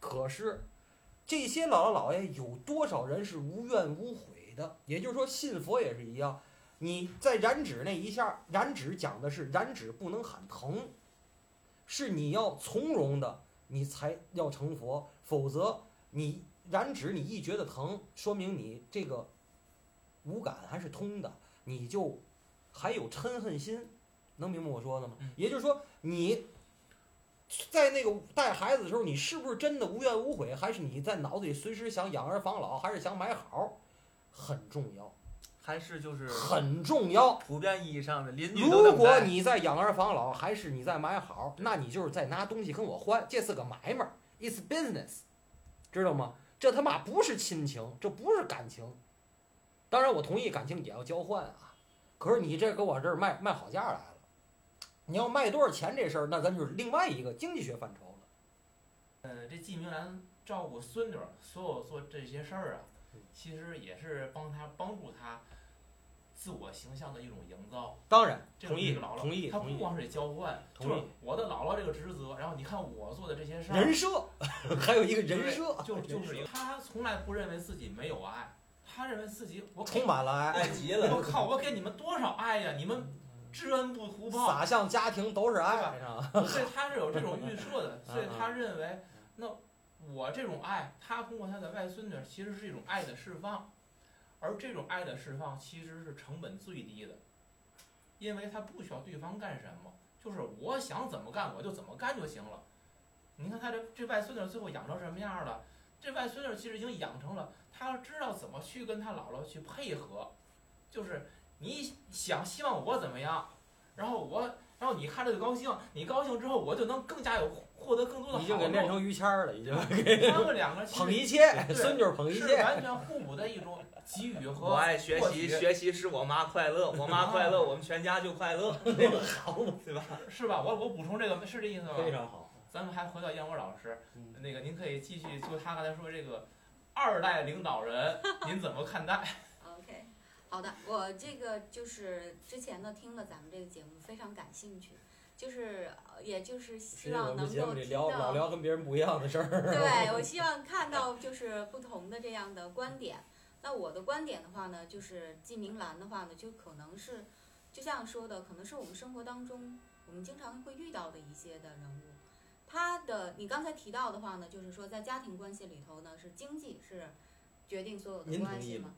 可是，这些姥姥姥爷有多少人是无怨无悔的？也就是说，信佛也是一样。你在燃指那一下，燃指讲的是燃指不能喊疼，是你要从容的，你才要成佛，否则你燃指你一觉得疼，说明你这个五感还是通的，你就还有嗔恨心，能明白我说的吗？嗯也就是说，你在那个带孩子的时候，你是不是真的无怨无悔，还是你在脑子里随时想养儿防老，还是想买好，很重要，还是就是很重要。普遍意义上的邻居如果你在养儿防老，还是你在买好，那你就是在拿东西跟我换，这是个买卖，it's business，知道吗？这他妈不是亲情，这不是感情。当然，我同意感情也要交换啊，可是你这搁我这儿卖卖好价来了，你要卖多少钱这事儿，那咱就是另外一个经济学范畴了。呃，这季明兰照顾孙女儿，所有做这些事儿啊嗯，其实也是帮他帮助他自我形象的一种营造。当然，这同意种是姥姥，同意，他同意。不光是交换，同意就是我的姥姥这个职责，然后你看我做的这些事儿，人设，还有一个人设，就就是一个他从来不认为自己没有爱，他认为自己我充满了爱，爱极了。我靠，我给你们多少爱呀！你们知恩不图报，洒向家庭都是爱，是吧？所以他是有这种预设的，所以嗯他认为，那我这种爱，他通过他的外孙女，其实是一种爱的释放，而这种爱的释放其实是成本最低的，因为他不需要对方干什么，就是我想怎么干我就怎么干就行了。你看他这这外孙女最后养成什么样了？这外孙女其实已经养成了，他知道怎么去跟他姥姥去配合，就是你想希望我怎么样，然后我然后你看着就高兴，你高兴之后我就能更加有获得更多的好已经给处。练成于谦儿了，已经他们两个捧一切，对孙女捧一是切。完全互补的一种给予和我爱学习，学习使我妈快乐，我妈快乐，我们全家就快乐，好，对吧？是吧？我我补充这个是这意思吗？非常好。咱们还回到燕窝老师，嗯那个您可以继续就他刚才说这个二代领导人，您怎么看待？OK，好的，我这个就是之前呢听了咱们这个节目，非常感兴趣，就是呃也就是希望能够听到老聊跟别人不一样的事儿。对，我希望看到就是不同的这样的观点。那我的观点的话呢，就是季明兰的话呢，就可能是，就像说的，可能是我们生活当中我们经常会遇到的一些的人物。他的你刚才提到的话呢，就是说在家庭关系里头呢，是经济是决定所有的关系吗？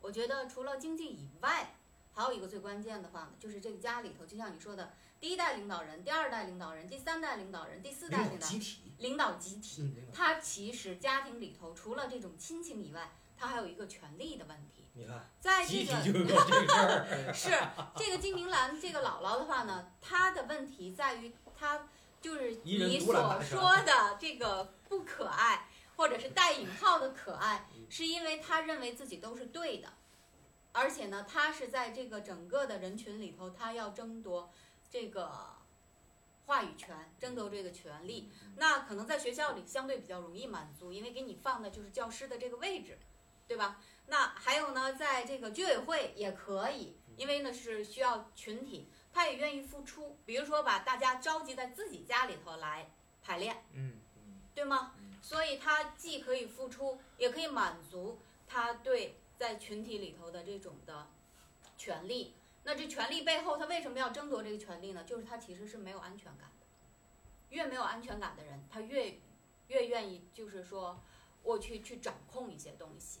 我觉得除了经济以外，还有一个最关键的话呢，就是这个家里头，就像你说的，第一代领导人、第二代领导人、第三代领导人、第四代领导人，体。领导集体。嗯，领导它其实家庭里头除了这种亲情以外，他还有一个权利的问题。你看，在这个就有这个。是这个金明兰这个姥姥的话呢，她的问题在于她就是你所说的这个不可爱，或者是带引号的可爱，嗯是因为她认为自己都是对的，而且呢，他是在这个整个的人群里头，他要争夺这个话语权，争夺这个权利。那可能在学校里相对比较容易满足，因为给你放的就是教师的这个位置，对吧？那还有呢，在这个居委会也可以，因为呢是需要群体，他也愿意付出，比如说把大家召集在自己家里头来排练，嗯，对吗嗯？所以他既可以付出，也可以满足他对在群体里头的这种的权利。那这权利背后，他为什么要争夺这个权利呢？就是他其实是没有安全感的。越没有安全感的人，他越越愿意就是说，我去去掌控一些东西，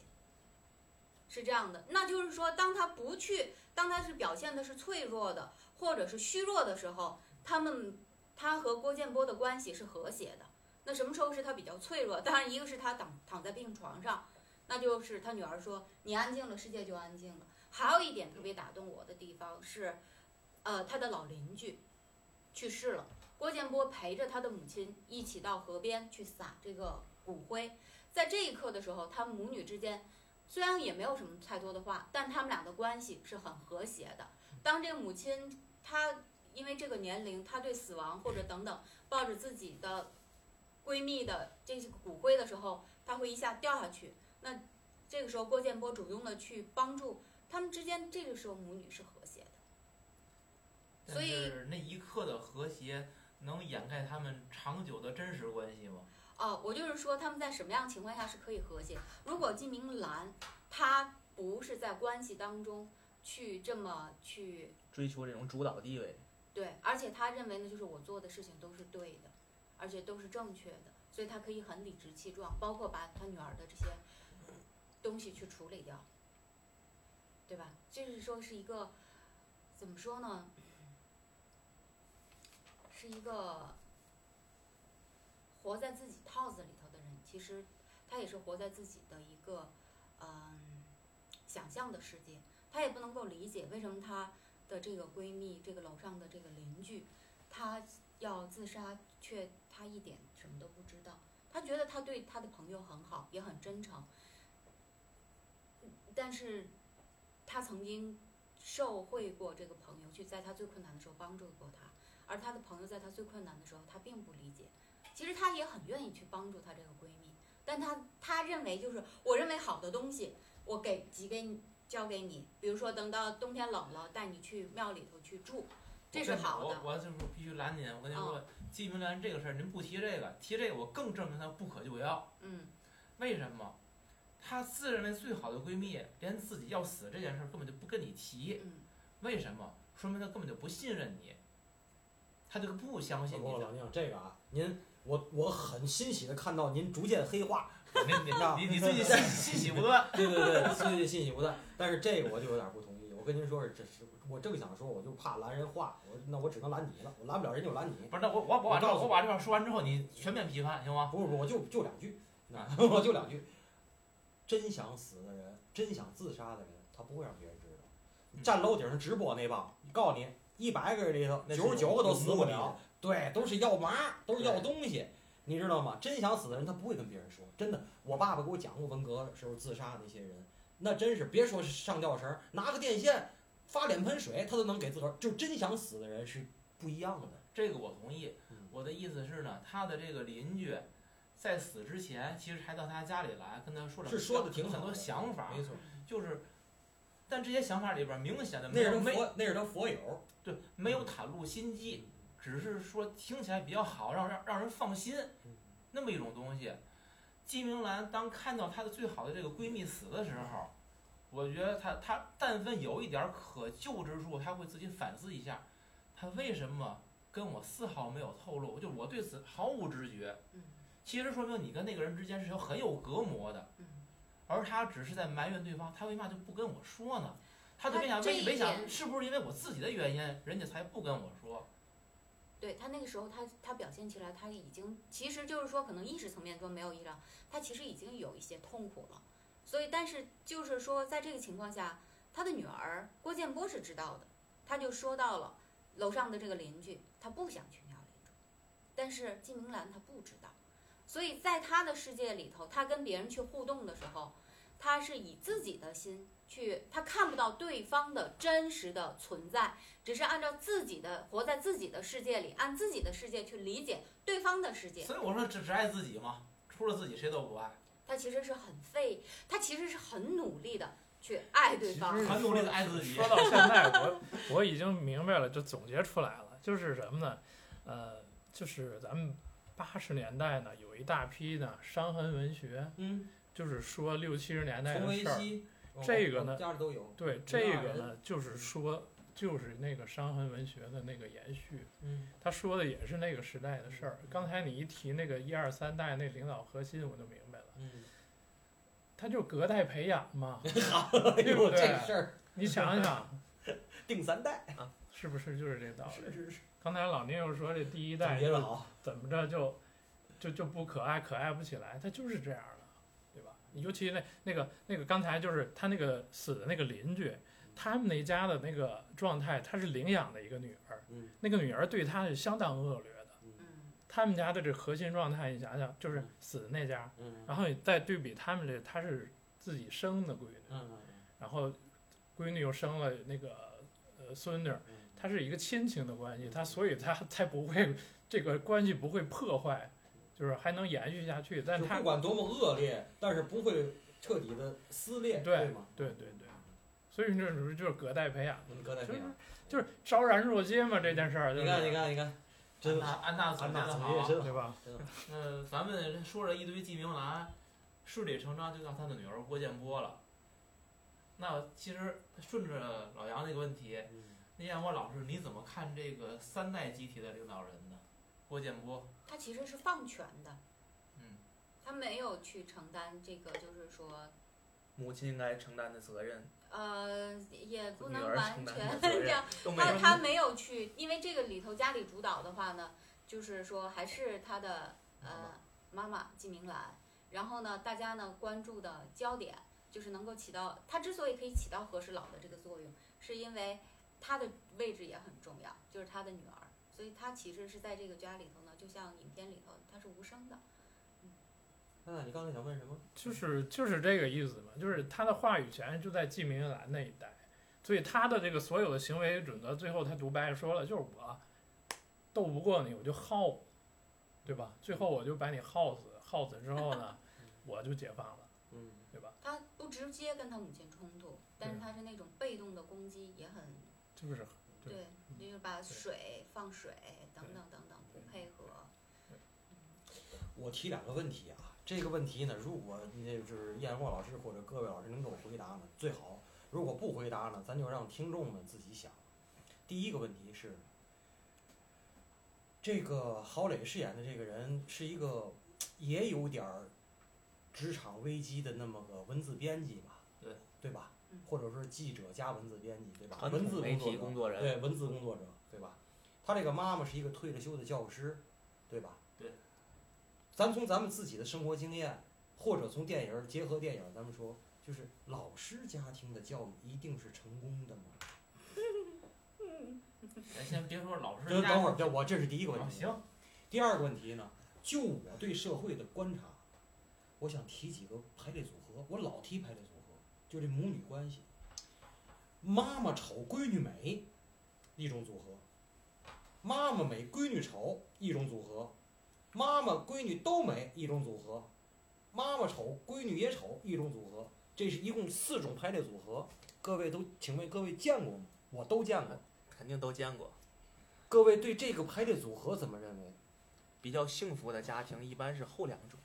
是这样的。那就是说，当他不去，当他是表现的是脆弱的或者是虚弱的时候，他们他和郭建波的关系是和谐的。那什么时候是他比较脆弱？当然，一个是他躺躺在病床上，那就是他女儿说：“你安静了，世界就安静了。”还有一点特别打动我的地方是，呃，他的老邻居去世了，郭建波陪着他的母亲一起到河边去撒这个骨灰。在这一刻的时候，他母女之间虽然也没有什么太多的话，但他们俩的关系是很和谐的。当这个母亲她因为这个年龄，她对死亡或者等等抱着自己的闺蜜的这些骨灰的时候，她会一下掉下去。那这个时候，郭建波主动的去帮助他们之间，这个时候母女是和谐的。所但以是那一刻的和谐能掩盖他们长久的真实关系吗？哦，我就是说他们在什么样的情况下是可以和谐？如果金明兰她不是在关系当中去这么去追求这种主导地位，对，而且她认为呢，就是我做的事情都是对的，而且都是正确的，所以她可以很理直气壮，包括把她女儿的这些东西去处理掉，对吧？就是说是一个怎么说呢？是一个活在自己套子里头的人，其实他也是活在自己的一个嗯想象的世界，他也不能够理解为什么他的这个闺蜜，这个楼上的这个邻居，她要自杀，却她一点什么都不知道。她觉得她对她的朋友很好，也很真诚，但是她曾经受惠过这个朋友，去在他最困难的时候帮助过他，而他的朋友在他最困难的时候，他并不理解。其实他也很愿意去帮助她这个闺蜜，但她她认为就是我认为好的东西，我给寄给你。交给你，比如说等到冬天冷了，带你去庙里头去住，这是好的。我我就是必须拦您，我跟您说，季明兰这个事儿您不提这个，提这个我更证明她不可救药。嗯，为什么？她自认为最好的闺蜜，连自己要死这件事儿根本就不跟你提，嗯，为什么？说明她根本就不信任你，她就不相信你老娘这个啊，您我我很欣喜的看到您逐渐黑化，你你你你最近欣欣喜不断。对对对，最近信息不断，但是这个我就有点不同意。我跟您说是，这是我正想说，我就怕拦人话，我那我只能拦你了，我拦不了人就拦你。不是，那我我我把这我我把这话说完之后，你全面批判行吗？不是不是，我就就两句，啊 我就两句。真想死的人，真想自杀的人，他不会让别人知道。嗯站楼顶上直播那帮，告诉你，一百个人里头九十九个都死不了，对，都是要麻，都是要东西，你知道吗？真想死的人他不会跟别人说，真的。我爸爸给我讲过文革的时候自杀的那些人，那真是别说是上吊绳，拿个电线发脸盆水，他都能给自个儿。就真想死的人是不一样的。这个我同意嗯。我的意思是呢，他的这个邻居在死之前，其实还到他家里来跟他说了是说的挺很多想法，没错，就是，但这些想法里边儿明显的没有没佛，那是他佛友。对没有袒露心机，只是说听起来比较好，让让让人放心嗯，那么一种东西。季明兰当看到她的最好的这个闺蜜死的时候，我觉得她她但凡有一点儿可救之处，她会自己反思一下，她为什么跟我丝毫没有透露，就我对此毫无知觉。嗯其实说明你跟那个人之间是有很有隔膜的，嗯，而他只是在埋怨对方，他为嘛就不跟我说呢？他就他没想这一为没想是不是因为我自己的原因，人家才不跟我说？对他那个时候他，他表现起来，他已经其实就是说，可能意识层面中没有意识到，他其实已经有一些痛苦了。所以，但是就是说，在这个情况下，他的女儿郭建波是知道的，他就说到了楼上的这个邻居，他不想去庙里住，但是季明兰她不知道，所以在他的世界里头，他跟别人去互动的时候，他是以自己的心去，他看不到对方的真实的存在。只是按照自己的活在自己的世界里，按自己的世界去理解对方的世界，所以我说只只爱自己嘛，除了自己谁都不爱，他其实是很费，他其实是很努力的去爱对方很努力的爱自己。说到现在，我我已经明白了，就总结出来了，就是什么呢？呃，就是咱们八十年代呢，有一大批呢伤痕文学，嗯，就是说六七十年代的事儿。这个呢家里都有。对，这个呢，就是说，就是那个伤痕文学的那个延续。嗯，他说的也是那个时代的事儿。刚才你一提那个一二三代那领导核心，我就明白了，嗯，他就隔代培养嘛，哎对不对，这对？事儿你想想，定三代啊，是不是就是这道理？是是是，刚才老宁又说这第一代。怎么着就就就不可爱，可爱不起来，他就是这样的，对吧？尤其那那个那个刚才就是他那个死的那个邻居，他们那家的那个状态，他是领养的一个女儿，嗯。那个女儿对他是相当恶劣的。嗯，他们家的这核心状态，你想想，就是死的那家，嗯。然后你再对比他们这，他是自己生的闺女，嗯然后闺女又生了那个呃孙女，嗯他是一个亲情的关系，他所以他才不会这个关系不会破坏，就是还能延续下去。但就他不管多么恶劣，但是不会彻底的撕裂，对吗？对对对，所以这就是就是隔代培养，嗯，隔代培养。就是昭然若揭嘛这件事儿，就是你看，你看，你看，安真的安娜总安娜结的好。对吧？真好。那咱们说了一堆季明兰，顺理成章就到他的女儿郭建波了。那其实顺着老杨那个问题，嗯那燕窝老师你怎么看这个三代集体的领导人呢？郭建波，他其实是放权的，嗯，他没有去承担这个，就是说，母亲应该承担的责任呃，也不能完全这样。他他没有去，因为这个里头家里主导的话呢，就是说还是他的呃妈妈季明兰，然后呢，大家呢关注的焦点就是能够起到，他之所以可以起到和事佬的这个作用，是因为他的位置也很重要，就是他的女儿，所以他其实是在这个家里头呢，就像影片里头他是无声的，嗯那你刚才想问什么？就是就是这个意思嘛，就是他的话语权就在季明兰那一代，所以他的这个所有的行为准则，最后他独白说了，就是我斗不过你，我就耗，对吧？最后我就把你耗死，耗死之后呢，我就解放了，嗯，对吧？他不直接跟他母亲冲突，但是对他是那种被动的攻击也很就是对对，就是把水放水等等等等不配合。我提两个问题啊。这个问题呢，如果那就是燕货老师或者各位老师能给我回答呢，最好；如果不回答呢，咱就让听众们自己想。第一个问题是，这个郝蕾饰演的这个人是一个也有点儿职场危机的那么个文字编辑吧？对，对吧嗯？或者是记者加文字编辑，对吧？文字媒体工作对，文字工作者，对吧？他这个妈妈是一个退了休的教师，对吧？对。咱从咱们自己的生活经验，或者从电影儿结合电影儿，咱们说，就是老师家庭的教育一定是成功的吗？咱先别说老师等等会儿，我这是第一个问题。啊行，第二个问题呢，就我对社会的观察，我想提几个排列组合。我老提排列组合，就这母女关系，妈妈丑，闺女美，一种组合；妈妈美，闺女丑，一种组合；妈妈闺女都美，一种组合；妈妈丑，闺女也丑，一种组合。这是一共四种排列组合，各位都，请问各位见过吗？我都见过。肯定都见过。各位对这个排列组合怎么认为？比较幸福的家庭一般是后两种，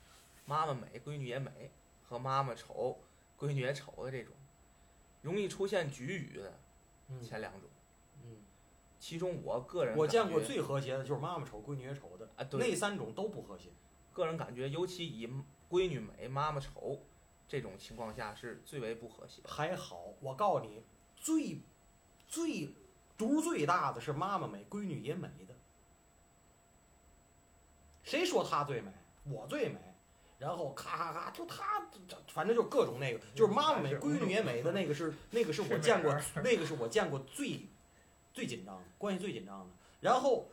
妈妈美，闺女也美，和妈妈丑，闺女也丑的这种，容易出现局语的嗯前两种。嗯。其中我个人我见过最和谐的就是妈妈丑，闺女也丑的，啊，对，那三种都不和谐。个人感觉，尤其以闺女美、妈妈丑这种情况下是最为不和谐。还好，我告诉你，最最毒最大的是妈妈美，闺女也美的。谁说她最美？我最美。然后咔咔咔，就她，反正就各种那个，就是妈妈美，闺女也美的那个是那个是我见过，那个是我见过最最紧张的，关系最紧张的。然后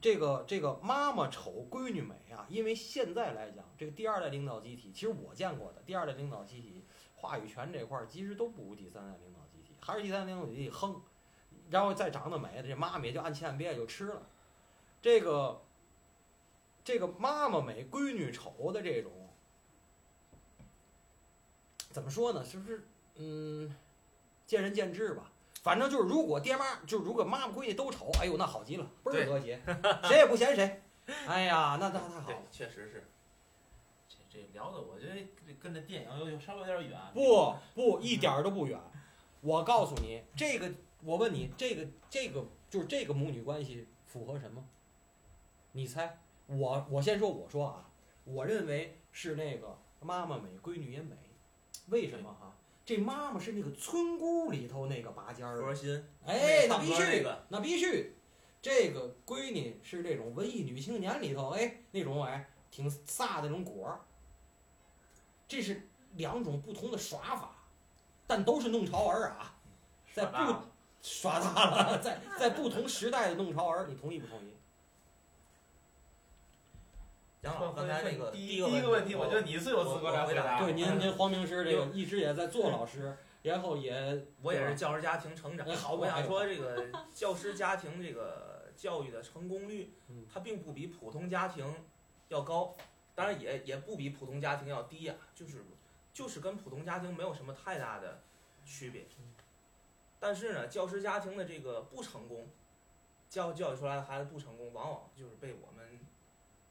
这个这个妈妈丑，闺女美啊，因为现在来讲，这个第二代领导集体，其实我见过的第二代领导集体，话语权这块儿其实都不如第三代领导集体，还是第三代领导集体横，然后再长得美，这妈妈也就按千别就吃了。这个这个妈妈美，闺女丑的这种，怎么说呢？是不是嗯，见仁见智吧。反正就是，如果爹妈就是如果妈妈闺女都丑，哎呦那好极了，倍儿和谐，谁也不嫌谁。哎呀，那那太好了。，确实是。这这聊的我觉得跟这电影有有稍微有点远。不不，一点儿都不远。我告诉你，这个我问你，这个这个就是这个母女关系符合什么？你猜？我我先说，我说啊，我认为是那个妈妈美，闺女也美。为什么哈、这妈妈是那个村姑里头那个拔尖儿的，核心，哎，那必须，那个那必须。这个闺女是这种文艺女青年里头，哎，那种哎挺飒的那种果儿。这是两种不同的耍法，但都是弄潮儿啊，在不耍大了，在在不同时代的弄潮儿，你同意不同意？杨老师刚才那个第一个第一个问题，我我觉得你最有资格来回答。对，您 您黄明师这个一直也在做老师，然后也我也是教师家庭成长我想哎说这个 教师家庭这个教育的成功率嗯，它并不比普通家庭要高，当然也也不比普通家庭要低呀、就是就是跟普通家庭没有什么太大的区别。但是呢，教师家庭的这个不成功，教教育出来的孩子不成功，往往就是被我们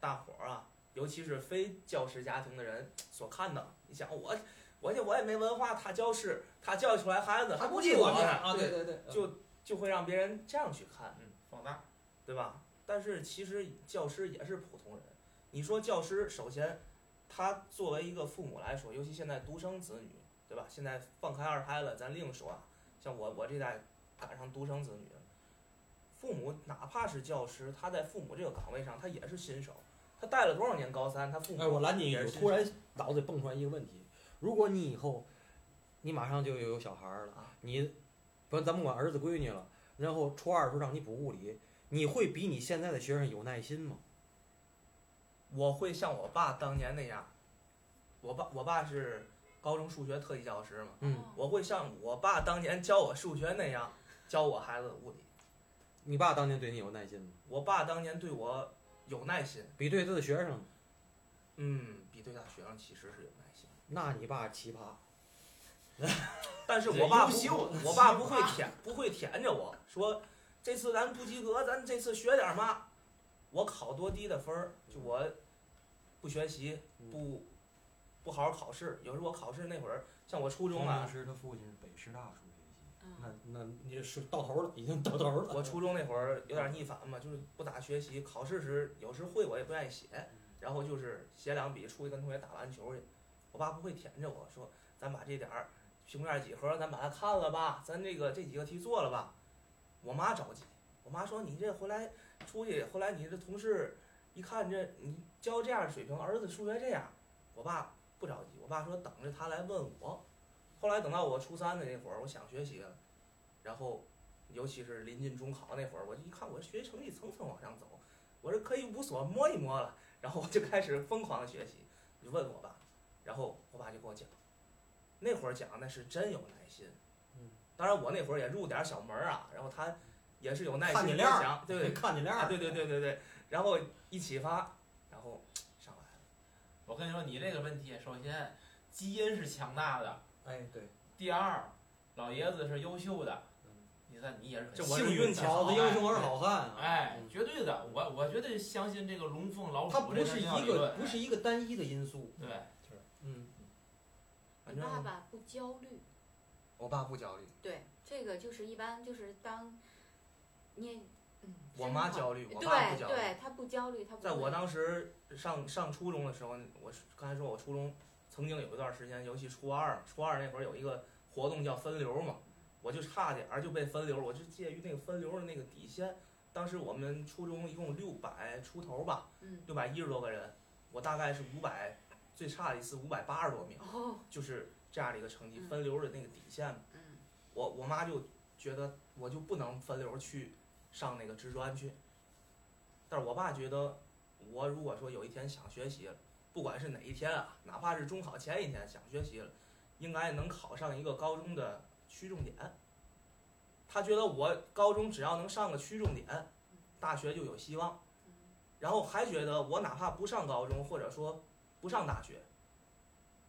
大伙儿啊，尤其是非教师家庭的人所看到。你想我，我这我也没文化，他教师，他教育出来孩子他不及我呢啊，对对对，就就会让别人这样去看，嗯，放大。对吧？但是其实教师也是普通人。你说教师，首先他作为一个父母来说，尤其现在独生子女，对吧？现在放开二胎了，咱另说啊。像我我这代赶上独生子女，父母哪怕是教师，他在父母这个岗位上，他也是新手。他带了多少年高三，他父母哎，我拦你一句，也是突然脑子里蹦出来一个问题：如果你以后，你马上就有小孩了啊，你，不，咱不管儿子闺女了，然后初二的时候让你补物理，你会比你现在的学生有耐心吗？我会像我爸当年那样，我爸我爸是高中数学特级教师嘛，嗯，我会像我爸当年教我数学那样教我孩子物理。你爸当年对你有耐心吗？我爸当年对我有耐心，比对他的学生，嗯，比对他学生其实是有耐心。那你爸奇葩。但是我爸不 我爸不会舔，不会舔着我说，这次咱不及格，咱这次学点嘛。我考多低的分儿，就我不学习，不不好好考试。有时候我考试那会儿，像我初中啊，当时他父亲是北师大数学系，那你是到头了，已经到头了。我初中那会儿有点逆反嘛，就是不咋学习，考试时有时会我也不愿意写，然后就是写两笔出去跟同学打篮球去。我爸不会舔着我说，咱把这点儿平面几何咱把它看了吧，咱这个这几个题做了吧。我妈着急，我妈说你这回来出去，后来你这同事一看这你教这样的水平，儿子数学这样，我爸不着急，我爸说等着他来问我。后来等到我初三的那会儿，我想学习了，然后尤其是临近中考那会儿，我一看我学习成绩蹭蹭往上走，我说可以无所摸一摸了，然后我就开始疯狂的学习，我就问我爸，然后我爸就给我讲，那会儿讲那是真有耐心，嗯，当然我那会儿也入点儿小门儿啊，然后他也是有耐心给看对对 啊，看对对对对对，然后一启发，然后上来了，我跟你说，你这个问题，首先基因是强大的，哎，对，第二，老爷子是优秀的，第三，你也是很这我幸运的是运气好小子英雄儿好汉啊，哎，嗯绝对的，我我绝对相信这个龙凤老它鼠这不是一个不是一个单一的因素，对，嗯，反正你爸爸不焦虑，我爸不焦虑，对，这个就是一般就是当你嗯，我妈焦虑，我爸不焦虑。对对，他不焦虑，他不在我当时上上初中的时候，我是刚才说我初中曾经有一段时间，尤其初二，初二那会儿有一个活动叫分流嘛，我就差点儿就被分流了，我就介于那个分流的那个底线。当时我们初中一共六百出头吧，嗯六百一十多个人，我大概是五百，最差的一次五百八十多名，哦就是这样的一个成绩，嗯分流的那个底线。嗯我我妈就觉得我就不能分流去上那个职专去，但是我爸觉得我如果说有一天想学习了，不管是哪一天啊，哪怕是中考前一天想学习了，应该能考上一个高中的区重点。他觉得我高中只要能上个区重点，大学就有希望。嗯然后还觉得我哪怕不上高中，或者说不上大学，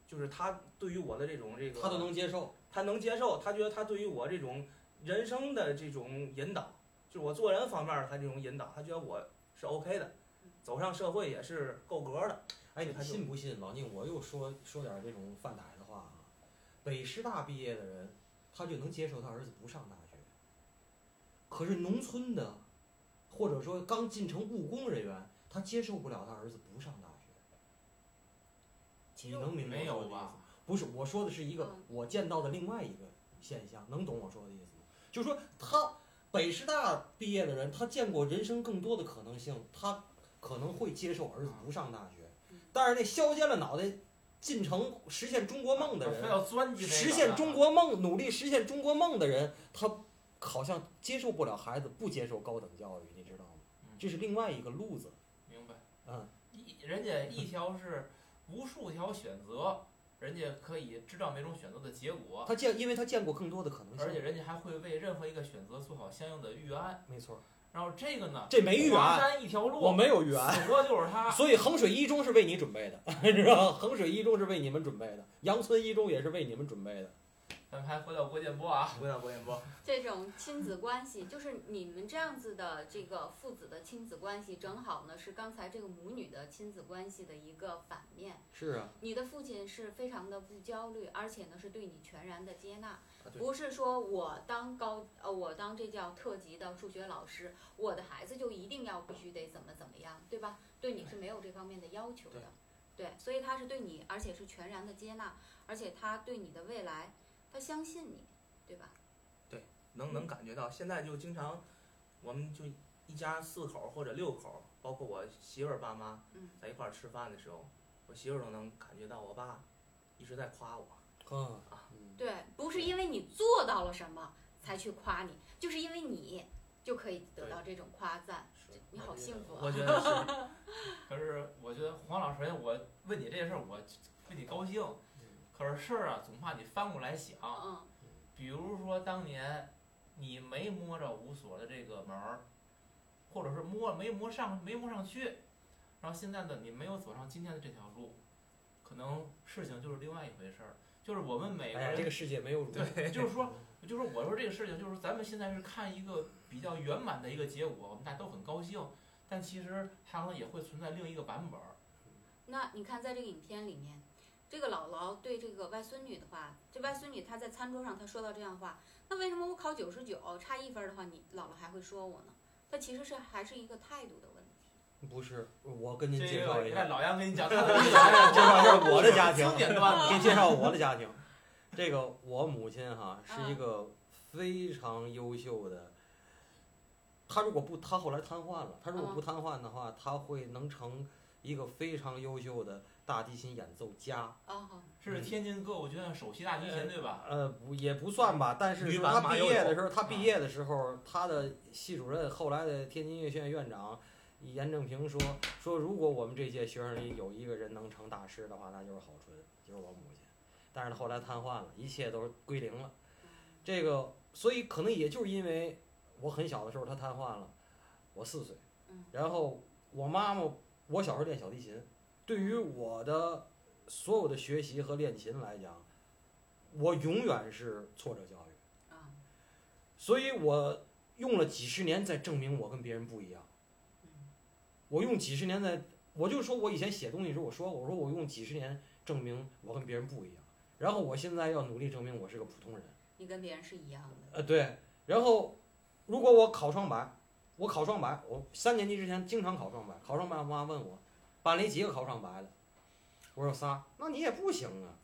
就是他对于我的这种这个他都能接受，他能接受，他觉得他对于我这种人生的这种引导，就是我做人方面儿他这种引导，他觉得我是 OK 的，走上社会也是够格的。哎，你他信不信？老宁，我又说说点儿这种犯歹的话啊。北师大毕业的人，他就能接受他儿子不上大学。可是农村的，或者说刚进城务工人员，他接受不了他儿子不上大学。你能明白我的意思吗？不是，我说的是一个嗯我见到的另外一个现象，能懂我说的意思吗？就是说，他北师大毕业的人，他见过人生更多的可能性，他可能会接受儿子不上大学嗯。但是那削尖了脑袋进城实现中国梦的人，非要钻进那个实现中国梦，努力实现中国梦的人，他好像接受不了孩子不接受高等教育，你知道吗？嗯这是另外一个路子。明白？嗯，一人家一条是无数条选择，人家可以知道每种选择的结果，他见，因为他见过更多的可能性。而且人家还会为任何一个选择做好相应的预案。没错，然后这个呢，这没缘华，山一条路，我没有预案。死过就是他。所以衡水一中是为你准备的，知道吗？衡水一中是为你们准备的，杨村一中也是为你们准备的。咱们还回到郭建波啊，回到郭建波，这种亲子关系，就是你们这样子的这个父子的亲子关系，正好呢是刚才这个母女的亲子关系的一个反面。是啊，你的父亲是非常的不焦虑，而且呢是对你全然的接纳，啊不是说我当高呃我当这叫特级的数学老师，我的孩子就一定要必须得怎么怎么样，对吧？对你是没有这方面的要求的，对，所以他是对你，而且是全然的接纳，而且他对你的未来，他相信你，对吧？对能能感觉到。现在就经常，我们就一家四口儿或者六口儿，包括我媳妇儿爸妈嗯在一块儿吃饭的时候，我媳妇儿都能感觉到我爸一直在夸我。嗯啊嗯对，不是因为你做到了什么才去夸你，就是因为你就可以得到这种夸赞。你好幸福啊！我觉得是，可是我觉得黄老师，我问你这件事儿，我为你高兴。可是事儿啊，总怕你翻过来想。嗯比如说当年你没摸着五所的这个门儿，或者是摸没摸上没摸上去，然后现在呢你没有走上今天的这条路，可能事情就是另外一回事儿。就是我们每个人，这个世界没有如对，就是说，就是我说这个事情，就是咱们现在是看一个比较圆满的一个结果，我们大家都很高兴，但其实它可能也会存在另一个版本儿。那你看，在这个影片里面，这个姥姥对这个外孙女的话，这外孙女她在餐桌上她说到这样的话，那为什么我考九十九差一分儿的话，你姥姥还会说我呢？她其实是还是一个态度的问题。不是，我跟您 介绍一下，你看老杨给你讲介绍一下我的家庭 经，典段子。给介绍我的家庭。这个我母亲哈是一个非常优秀的，她如果不，她后来瘫痪了。她如果不瘫痪的话，她会能成一个非常优秀的大提琴演奏家。啊，是天津歌舞剧院首席大提琴对吧？呃，不也不算吧，但是说他毕业的时候，他毕业的时候，他的系主任后来的天津音乐学院院长严正平说说，如果我们这届学生里有一个人能成大师的话，那就是郝纯，就是我母亲。但是后来瘫痪了，一切都是归零了。这个，所以可能也就是因为我很小的时候他瘫痪了，我四岁嗯，然后我妈妈，我小时候练小提琴，对于我的所有的学习和练琴来讲，我永远是挫折教育，啊，所以我用了几十年在证明我跟别人不一样。嗯我用几十年在，我就说我以前写东西的时候，我说我说我用几十年证明我跟别人不一样，然后我现在要努力证明我是个普通人。你跟别人是一样的。呃，对，然后如果我考双百，我考双百，我三年级之前经常考双百，考双百，我妈问我班里几个考上白的，我说仨，那你也不行啊，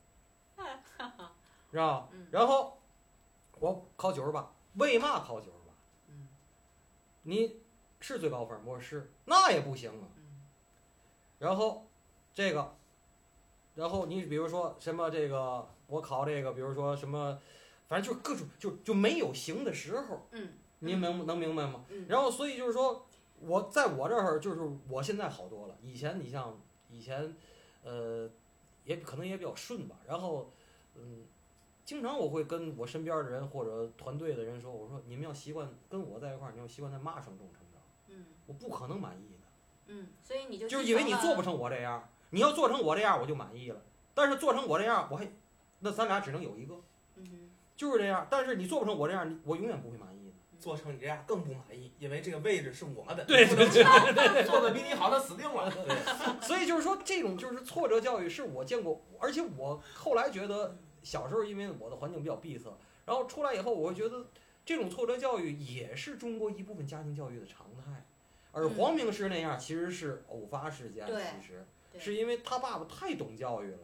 是吧？嗯然后我考九十八，为嘛考九十八？嗯你是最高分？我说是，那也不行啊。嗯然后这个，然后你比如说什么这个，我考这个，比如说什么，反正就是各种就就没有行的时候，嗯您明能明白吗？嗯，然后所以就是说，我在我这儿就是我现在好多了。以前你像以前，呃，也可能也比较顺吧。然后，嗯，经常我会跟我身边的人或者团队的人说，我说你们要习惯跟我在一块儿，你要习惯在骂声中成长。嗯我不可能满意的，嗯，所以你就就是因为你做不成我这样。你要做成我这样，我就满意了。但是做成我这样，我还那咱俩只能有一个，嗯就是这样。但是你做不成我这样，我永远不会满意的。做成你这样更不满意，因为这个位置是我的。对对对。做的比你好，他死定了。所以就是说，这种就是挫折教育是我见过，而且我后来觉得小时候因为我的环境比较闭塞，然后出来以后，我会觉得这种挫折教育也是中国一部分家庭教育的常态。而嗯黄明师那样其实是偶发事件，对其实是因为他爸爸太懂教育了，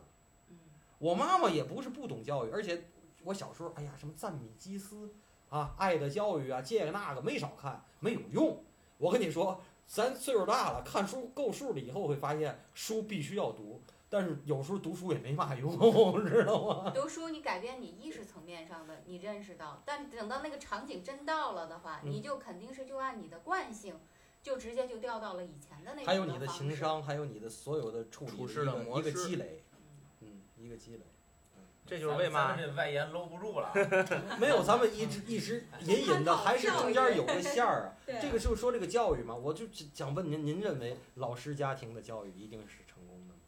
嗯我妈妈也不是不懂教育，而且我小时候，哎呀，什么赞米基斯啊，爱的教育啊，这个那个没少看，没有用。我跟你说，咱岁数大了，看书够数了以后会发现，书必须要读，但是有时候读书也没嘛用，知道吗？读书你改变你意识层面上的，你认识到，但等到那个场景真到了的话，嗯你就肯定是就按你的惯性，就直接就掉到了以前的那种还有你的。情商，还有你的所有的处理一个一个积累，嗯嗯，一个积累。这就是为嘛这外延搂不住了。没有，咱们一直一直 隐隐的还是中间有个线儿啊。这个就是说这个教育嘛，我就想问您，您认为老师家庭的教育一定是成功的吗？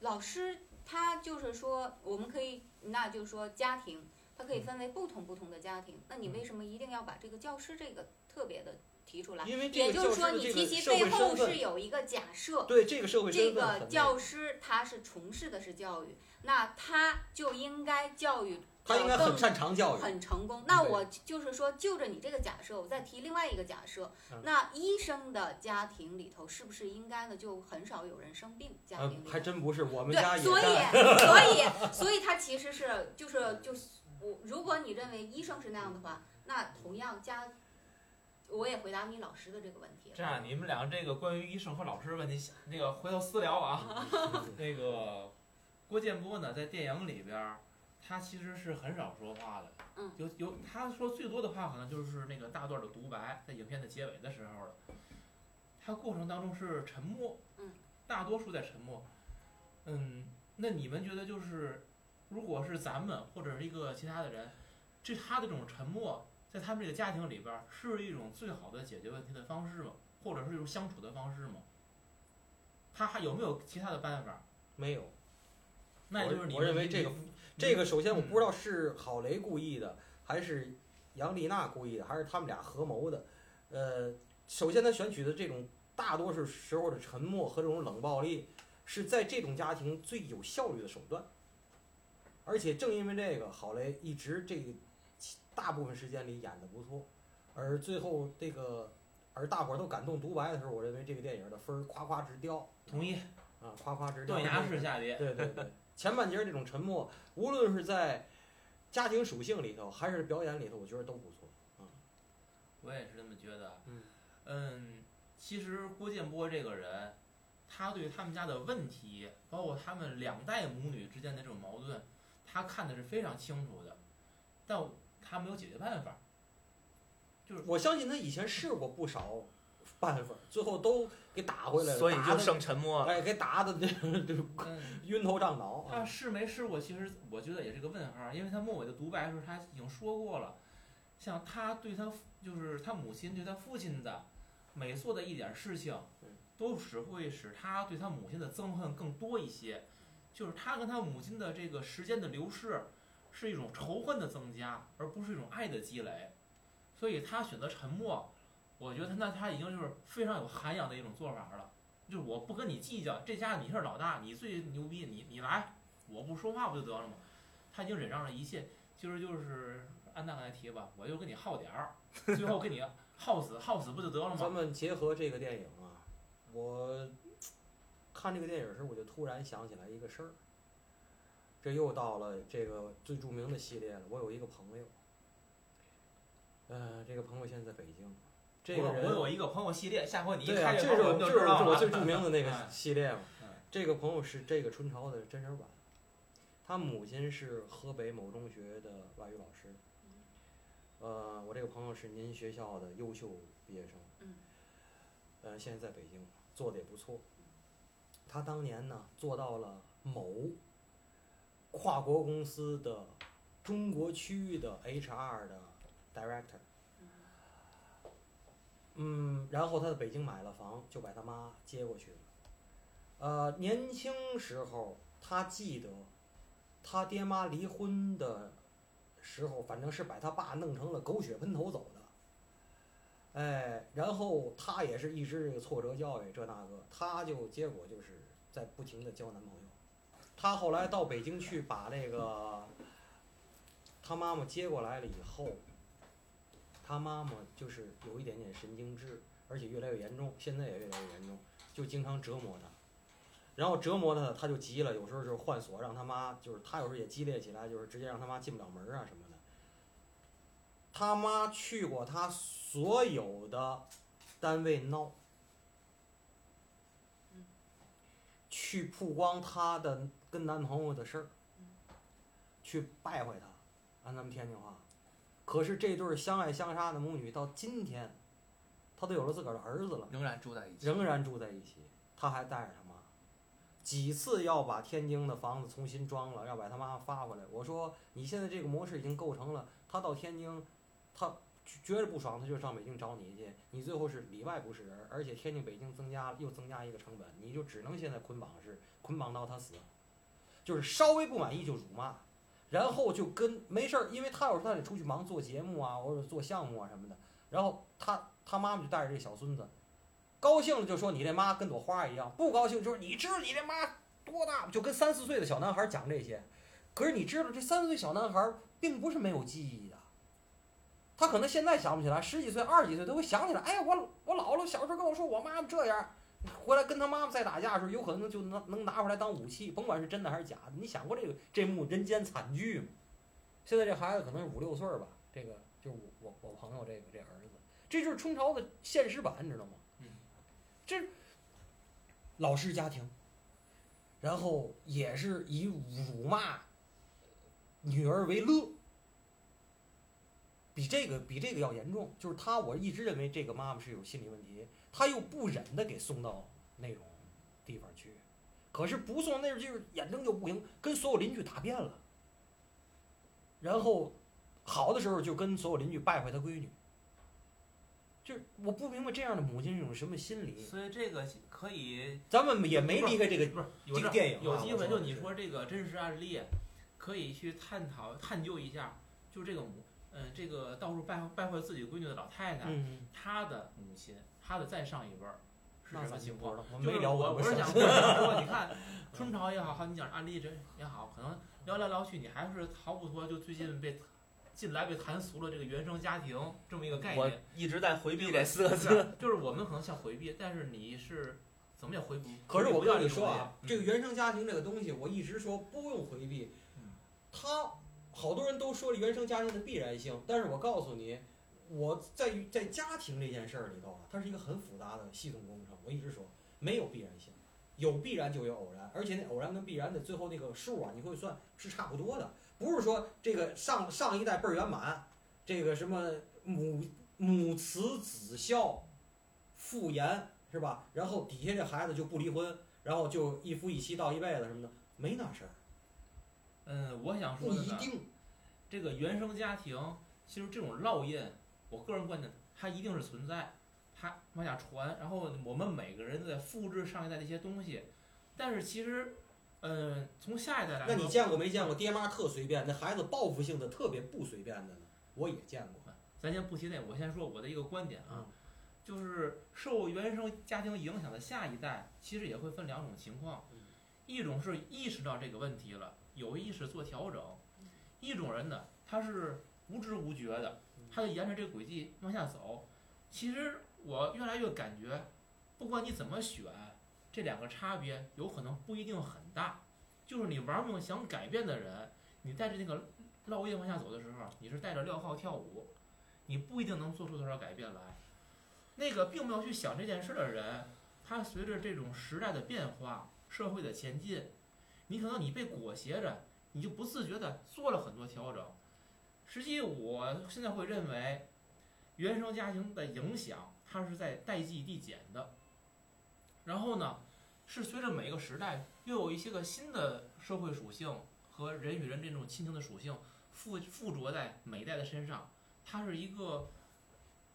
老师他就是说，我们可以，那就是说家庭，它可以分为不同不同的家庭。那你为什么一定要把这个教师这个特别的提出来？因为这也个教就是说，你师这个提其社会背后身份是有一个假设，对这个社会这个教师他是从事的是教育，那他就应该教育他应该很擅长教育，很成功。那我就是说，就着你这个假设，我再提另外一个假设嗯，那医生的家庭里头是不是应该呢就很少有人生病？家呃庭里，头还真不是，我们家对，也所以所以 所以他其实是就是就是我，如果你认为医生是那样的话，那同样家，我也回答你老师的这个问题。这样，你们俩这个关于医生和老师的问题，那个回头私聊啊。那个郭建波呢，在电影里边儿，他其实是很少说话的。嗯有有，他说最多的话可能就是那个大段的独白，在影片的结尾的时候了。他过程当中是沉默，嗯，大多数在沉默。嗯，那你们觉得就是，如果是咱们或者是一个其他的人，这他的这种沉默，在他们这个家庭里边儿，是一种最好的解决问题的方式吗？或者是一种相处的方式吗？他还有没有其他的办法？没有。那也就是你我认为这个这个首先我嗯不知道是郝雷故意的，还是杨丽娜故意的，还是他们俩合谋的。呃，首先他选取的这种大多数时候的沉默和这种冷暴力，是在这种家庭最有效率的手段。而且正因为这个，郝雷一直这个大部分时间里演的不错，而最后这个而大伙儿都感动独白的时候，我认为这个电影的分儿夸夸直掉同意啊，夸夸直掉。断崖式下跌。对对对，前半截儿这种沉默，无论是在家庭属性里头，还是表演里头，我觉得都不错。嗯我也是这么觉得。嗯嗯，其实郭建波这个人，他对他们家的问题，包括他们两代母女之间的这种矛盾，他看的是非常清楚的，但他没有解决办法。就是我相信他以前试过不少办法，最后都给打回来了，所以就剩沉默了。哎，给打的这这嗯，晕头胀脑他啊。试没试过，其实我觉得也是个问号，因为他末尾的独白的时候他已经说过了，像他对他就是他母亲对他父亲的每做的一点事情嗯，都只会使他对他母亲的憎恨更多一些，就是他跟他母亲的这个时间的流逝，是一种仇恨的增加，而不是一种爱的积累，所以他选择沉默，我觉得那他已经就是非常有涵养的一种做法了。就是我不跟你计较，这家你是老大，你最牛逼，你你来，我不说话不就得了吗？他已经忍让了一切，其实就是安娜刚才提吧，我就跟你耗点儿，最后跟你耗死，耗死不就得了吗咱？们结合这个电影啊，我看这个电影时，我就突然想起来一个事儿。这又到了这个最著名的系列了。我有一个朋友，呃，这个朋友现在在北京。这个人我我有一个朋友系列，下回你一开这是个口我们我这就是我。最著名的那个哎系列嘛嗯。这个朋友是这个春潮的真人版，他母亲是河北某中学的外语老师。呃，我这个朋友是您学校的优秀毕业生。嗯。呃，现在在北京做的也不错。他当年呢做到了某跨国公司的中国区域的 HR 的 director。嗯，然后他在北京买了房，就把他妈接过去了。呃，年轻时候他记得，他爹妈离婚的时候，反正是把他爸弄成了狗血喷头走的。哎，然后他也是一直这个挫折教育这那个，他就结果就是在不停的交男朋友。他后来到北京去把那个他妈妈接过来了以后，他妈妈就是有一点点神经质，而且越来越严重，现在也越来越严重，就经常折磨他。然后折磨他，他就急了，有时候就是换锁，让他妈就是他有时候也激烈起来，就是直接让他妈进不了门啊什么的。他妈去过他所有的单位闹，去曝光她的跟男朋友的事儿，去败坏他，按咱们天津话。可是这对儿相爱相杀的母女到今天，她都有了自个儿的儿子了。仍然住在一起。仍然住在一起，他还带着他妈，几次要把天津的房子重新装了，要把他妈发回来。我说你现在这个模式已经构成了，他到天津，他觉着不爽，他就上北京找你去，你最后是里外不是人，而且天津北京增加又增加一个成本，你就只能现在捆绑是捆绑到他死，就是稍微不满意就辱骂。然后就跟没事儿，因为他有时候他得出去忙做节目啊，或者做项目啊什么的。然后他他妈妈就带着这小孙子，高兴了就说你这妈跟朵花一样，不高兴就是你知道你这妈多大，就跟三四岁的小男孩讲这些。可是你知道这三四岁小男孩并不是没有记忆的，他可能现在想不起来，十几岁、二十几岁都会想起来。哎呀，我我姥姥小时候跟我说我妈妈这样，回来跟他妈妈再打架的时候，有可能就能能拿回来当武器，甭管是真的还是假的。你想过这个这幕人间惨剧吗？现在这孩子可能是五六岁吧，这个就是我我我朋友这个这儿子，这就是春潮的现实版，你知道吗？嗯，这老式家庭，然后也是以辱骂女儿为乐，比这个比这个要严重。就是他，我一直认为这个妈妈是有心理问题，他又不忍的给送到那种地方去，可是不送那儿就是眼睁就不行，跟所有邻居打遍了。然后好的时候就跟所有邻居败坏他闺女，就是我不明白这样的母亲是一种什么心理。所以这个可以咱们也没离开这个不是有这个电影啊有机会，就你说这个真实案例，可以去探讨探究一下，就这个母，嗯，这个到处败败坏自己闺女的老太太，嗯，她的母亲，她的再上一辈儿是什么情况？我就是没聊。我我是想 说你看春潮也好，好你讲案例这也好，可能聊来聊去，你还是逃不脱就最近被近来被谈俗了这个原生家庭这么一个概我念。一直在回避这四个字。就是我们可能想回避，但是你是怎么也回不。可是我跟你说啊，这个原生家庭这个东西，我一直说不用回避嗯。他好多人都说了原生家庭的必然性，但是我告诉你，我在于在家庭这件事儿里头啊，它是一个很复杂的系统工程。我一直说没有必然性，有必然就有偶然，而且那偶然跟必然的最后那个数啊，你会算是差不多的，不是说这个上上一代倍儿圆满，这个什么母母慈子孝，父严是吧？然后底下这孩子就不离婚，然后就一夫一妻到一辈子什么的，没那事儿，嗯，我想说的呢，一定。这个原生家庭，其实这种烙印，我个人观点，它一定是存在，它往下传，然后我们每个人都在复制上一代的一些东西，但是其实，嗯，从下一代来说，那你见过没见过爹妈特随便，那孩子报复性的特别不随便的呢？我也见过。咱先不提那，我先说我的一个观点啊嗯，就是受原生家庭影响的下一代，其实也会分两种情况嗯，一种是意识到这个问题了，有意识做调整；一种人呢，他是无知无觉的，他就沿着这个轨迹往下走。其实我越来越感觉，不管你怎么选，这两个差别有可能不一定很大。就是你玩命想改变的人，你带着那个烙印往下走的时候，你是带着镣铐跳舞，你不一定能做出多少改变来。那个并没有去想这件事的人，他随着这种时代的变化、社会的前进，你可能你被裹挟着，你就不自觉的做了很多调整。实际我现在会认为，原生家庭的影响，它是在代际递减的。然后呢，是随着每个时代又有一些个新的社会属性和人与人这种亲情的属性附附着在每一代的身上，它是一个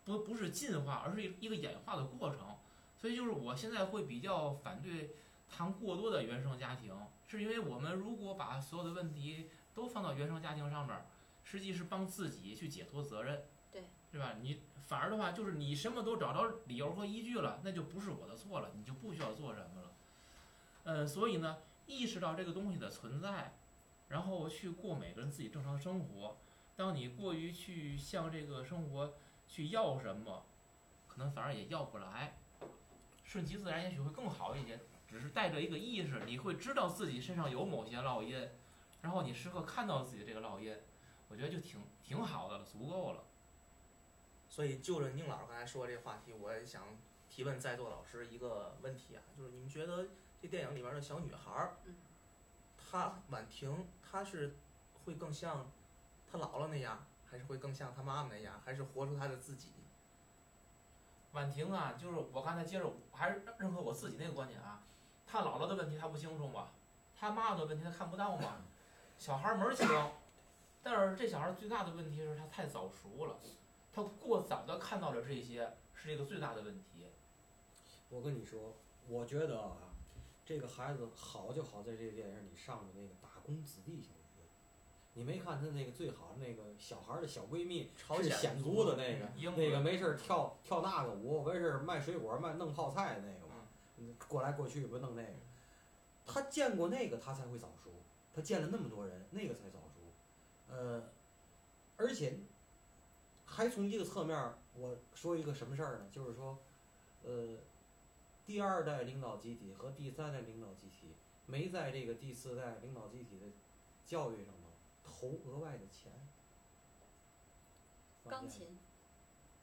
不不是进化，而是一个演化的过程。所以就是我现在会比较反对谈过多的原生家庭，是因为我们如果把所有的问题都放到原生家庭上面，实际是帮自己去解脱责任，对，对吧？你反而的话，就是你什么都找着理由和依据了，那就不是我的错了，你就不需要做什么了。嗯，所以呢，意识到这个东西的存在，然后去过每个人自己正常生活。当你过于去向这个生活去要什么，可能反而也要不来。顺其自然也许会更好一些，只是带着一个意识，你会知道自己身上有某些烙印，然后你时刻看到自己这个烙印，我觉得就挺挺好的了，足够了。所以就着宁老师刚才说这个话题，我也想提问在座老师一个问题啊，就是你们觉得这电影里边的小女孩儿，嗯她婉婷，她是会更像她姥姥那样，还是会更像她妈妈那样，还是活出她的自己？婉婷啊，就是我刚才接着还是认可我自己那个观点啊，她姥姥的问题她不清楚吗？她妈妈的问题她看不到吗，小孩儿门儿清，但是这小孩儿最大的问题是他太早熟了，他过早的看到了这些，是一个最大的问题。我跟你说，我觉得啊，这个孩子好就好在这个电影里上的那个打工子弟小学。你没看他那个最好的那个小孩儿的小闺蜜是朝鲜显族的那个，那个没事儿跳跳那个舞，没事儿卖水果卖弄泡菜的那个嘛，嗯过来过去不弄那个。他见过那个，他才会早熟。他见了那么多人，那个才早熟。呃，而且还从一个侧面，我说一个什么事儿呢？就是说，呃，第二代领导集体和第三代领导集体没在这个第四代领导集体的教育上头投额外的钱。钢琴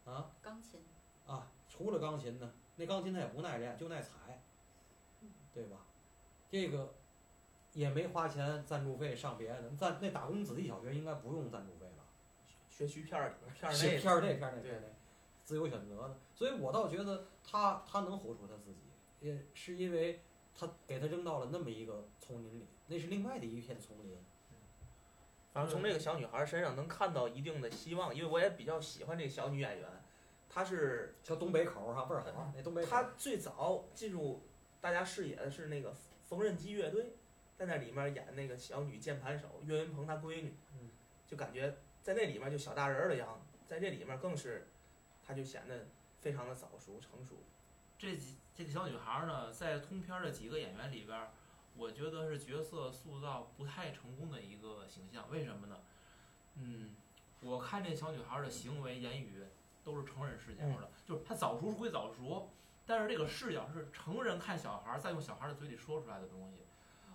啊钢琴，啊，除了钢琴呢，那钢琴它也不耐练，就耐踩，对吧？这个也没花钱赞助费上别的，赞那打工子弟小学应该不用赞助费吧？学区片儿里片儿是内片儿内片儿内对对，自由选择的。所以我倒觉得他他能活出他自己，也是因为他给他扔到了那么一个丛林里，那是另外的一片丛林。反正从这个小女孩身上能看到一定的希望，因为我也比较喜欢这个小女演员，她是叫东北口儿哈，倍儿好，那东北口她。最早进入大家视野的是那个缝纫机乐队，在那里面演那个小女键盘手岳云鹏他闺女，嗯就感觉在那里面就小大人儿的样子，在这里面更是，她就显得非常的早熟成熟。这几这个小女孩儿呢，在通篇儿的几个演员里边儿，我觉得是角色塑造不太成功的一个形象。为什么呢？嗯，我看这小女孩儿的行为言语都是成人视角的，就是她早熟归早熟，但是这个视角是成人看小孩儿，再用小孩儿的嘴里说出来的东西，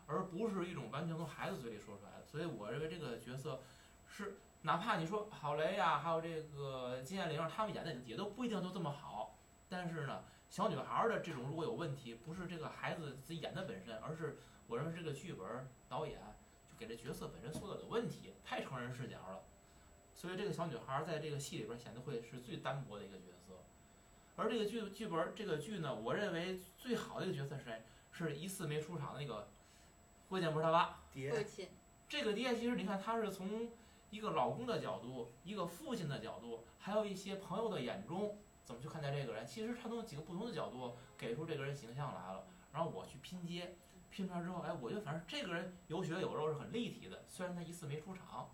而不是一种完全从孩子嘴里说出来的。所以我认为这个角色是，哪怕你说郝蕾呀，还有这个金燕玲，他们演的也都不一定都这么好，但是呢，小女孩的这种如果有问题，不是这个孩子自己演的本身，而是我认为这个剧本导演就给这角色本身塑造有问题，太成人视角了。所以这个小女孩在这个戏里边显得会是最单薄的一个角色。而这个剧剧本这个剧呢，我认为最好的一个角色是谁？是一次没出场的那个郭建波他爸。父爹，亲，这个爹其实你看他是从一个老公的角度，一个父亲的角度，还有一些朋友的眼中怎么去看待这个人，其实他从几个不同的角度给出这个人形象来了，然后我去拼接，拼出来之后，哎，我觉得反正这个人有血有肉是很立体的，虽然他一次没出场，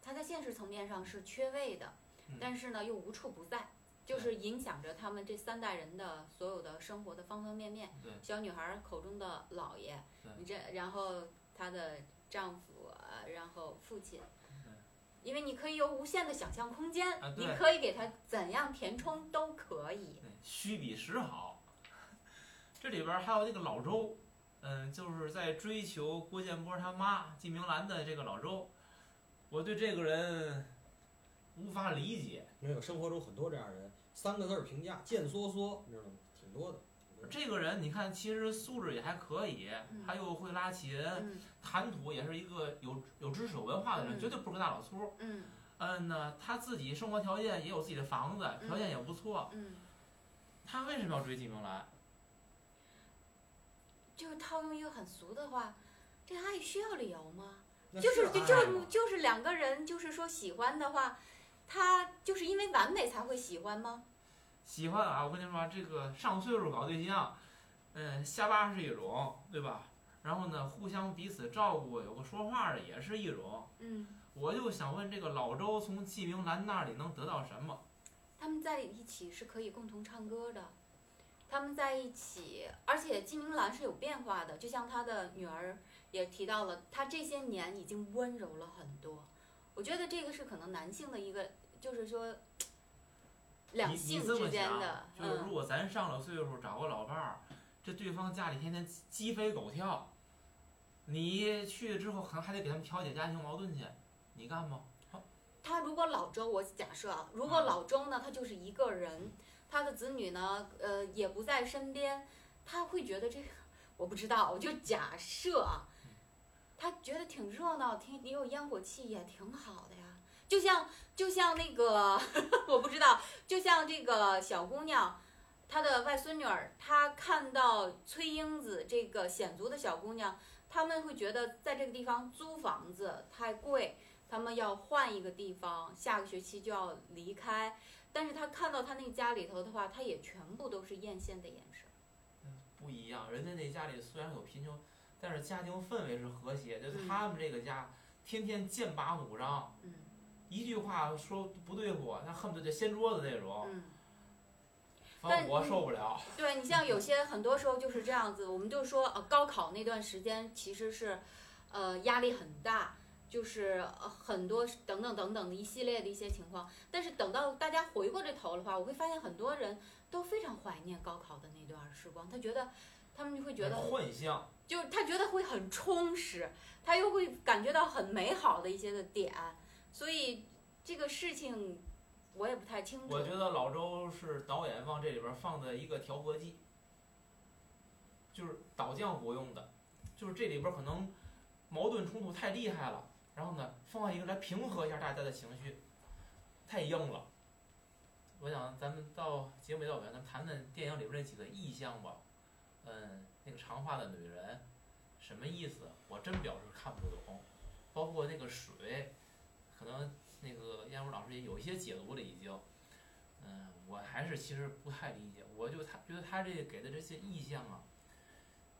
他在现实层面上是缺位的，嗯但是呢又无处不在，就是影响着他们这三代人的所有的生活的方方面面。对小女孩儿口中的姥爷对，你这然后她的丈夫，呃，然后父亲对。因为你可以有无限的想象空间，啊你可以给他怎样填充都可以。对，虚比实好。这里边儿还有那个老周，嗯，就是在追求郭建波他妈季明兰的这个老周，我对这个人无法理解。没有生活中很多这样的人，三个字儿评价贱缩缩，你知道吗？挺多的。这个人你看，其实素质也还可以，嗯他又会拉琴，嗯谈吐也是一个有有知识有文化的人，嗯绝对不是个大老粗。嗯嗯呢，他自己生活条件也有自己的房子，条件也不错。嗯，他为什么要追季明兰？就是套用一个很俗的话，这爱需要理由吗？那就是就就就是两个人，就是说喜欢的话，他就是因为完美才会喜欢吗？喜欢啊，我跟你说啊，这个上岁数搞对象，嗯，瞎巴是一种，对吧？然后呢，互相彼此照顾，有个说话的也是一种。嗯，我就想问，这个老周从季明兰那里能得到什么？他们在一起是可以共同唱歌的，他们在一起，而且纪明兰是有变化的，就像他的女儿也提到了，他这些年已经温柔了很多。我觉得这个是可能男性的一个，就是说两性之间的，，就是如嗯，果咱上了岁数找个老伴儿，这对方家里天天鸡飞狗跳，你去之后可能还得给他们调解家庭矛盾去，你干吗？他如果老周，我假设啊，如果嗯老周呢，他就是一个人，他的子女呢，呃，也不在身边，他会觉得这个，我不知道，我就假设啊，他觉得挺热闹，挺也有烟火气，也挺好。就像就像那个，我不知道，就像这个小姑娘，她的外孙女儿，她看到崔英子这个显族的小姑娘，他们会觉得在这个地方租房子太贵。他们要换一个地方，下个学期就要离开。但是她看到她那家里头的话，她也全部都是艳羡的眼神。不一样，人家那家里虽然有贫穷，但是家庭氛围是和谐的。就嗯他们这个家，天天剑拔弩张，嗯一句话说不对付，那恨不得就掀桌子那种，嗯，但我受不了。对你像有些很多时候就是这样子，我们就说呃高考那段时间其实是，呃压力很大，就是呃很多等等等等的一系列的一些情况。但是等到大家回过这头的话，我会发现很多人都非常怀念高考的那段时光，他觉得他们就会觉得幻象，就是他觉得会很充实，他又会感觉到很美好的一些的点，所以这个事情我也不太清楚。我觉得老周是导演往这里边放的一个调和剂，就是倒浆糊用的，就是这里边可能矛盾冲突太厉害了，然后呢放一个来平和一下大家的情绪，太硬了。我想咱们到节目到尾，咱们谈谈电影里边这几个意象吧。嗯，那个长发的女人什么意思？我真表示看不懂。包括那个水，可能那个燕如老师也有一些解读了已经。嗯，我还是其实不太理解。我就他觉得他这给的这些意象啊，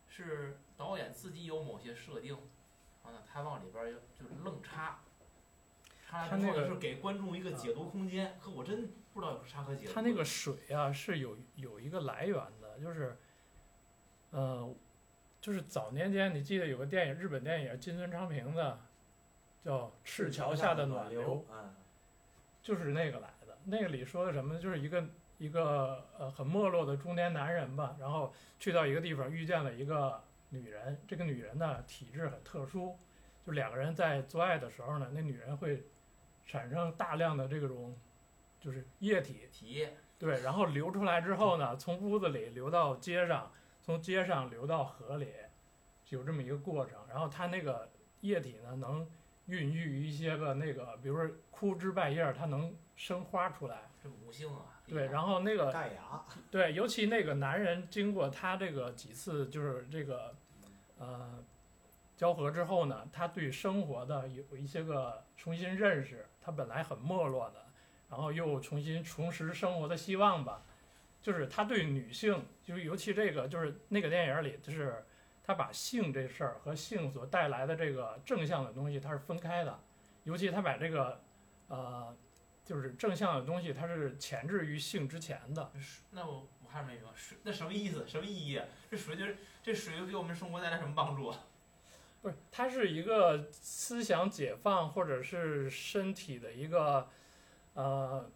是导演自己有某些设定，然后呢，他往里边就就是愣插，插他那个是给观众一个解读空间。可我真不知道有啥可解读那个水啊是有有一个来源的，就是，呃，就是早年间你记得有个电影，日本电影金村昌平的，叫《赤桥下的暖流》，哎，就是那个来的。那个里说的什么呢？就是一个一个呃很没落的中年男人吧，然后去到一个地方遇见了一个女人，这个女人呢体质很特殊，就两个人在做爱的时候呢，那女人会产生大量的这种就是液体，体液对，然后流出来之后呢，从屋子里流到街上，从街上流到河里，有这么一个过程。然后它那个液体呢，能孕育一些个那个，比如说枯枝败叶儿，它能生花出来。这母性啊。对，然后那个对，尤其那个男人经过他这个几次就是这个，呃，交合之后呢，他对生活的有一些个重新认识，他本来很没落的，然后又重新重拾生活的希望吧。就是他对女性，就是尤其这个，就是那个电影里，就是他把性这事儿和性所带来的这个正向的东西，它是分开的。尤其他把这个，呃。就是正向的东西，它是前置于性之前的。那我我还是没明白，水那什么意思？什么意义？这水就是这水给我们生活带来什么帮助？不是，它是一个思想解放，或者是身体的一个，呃，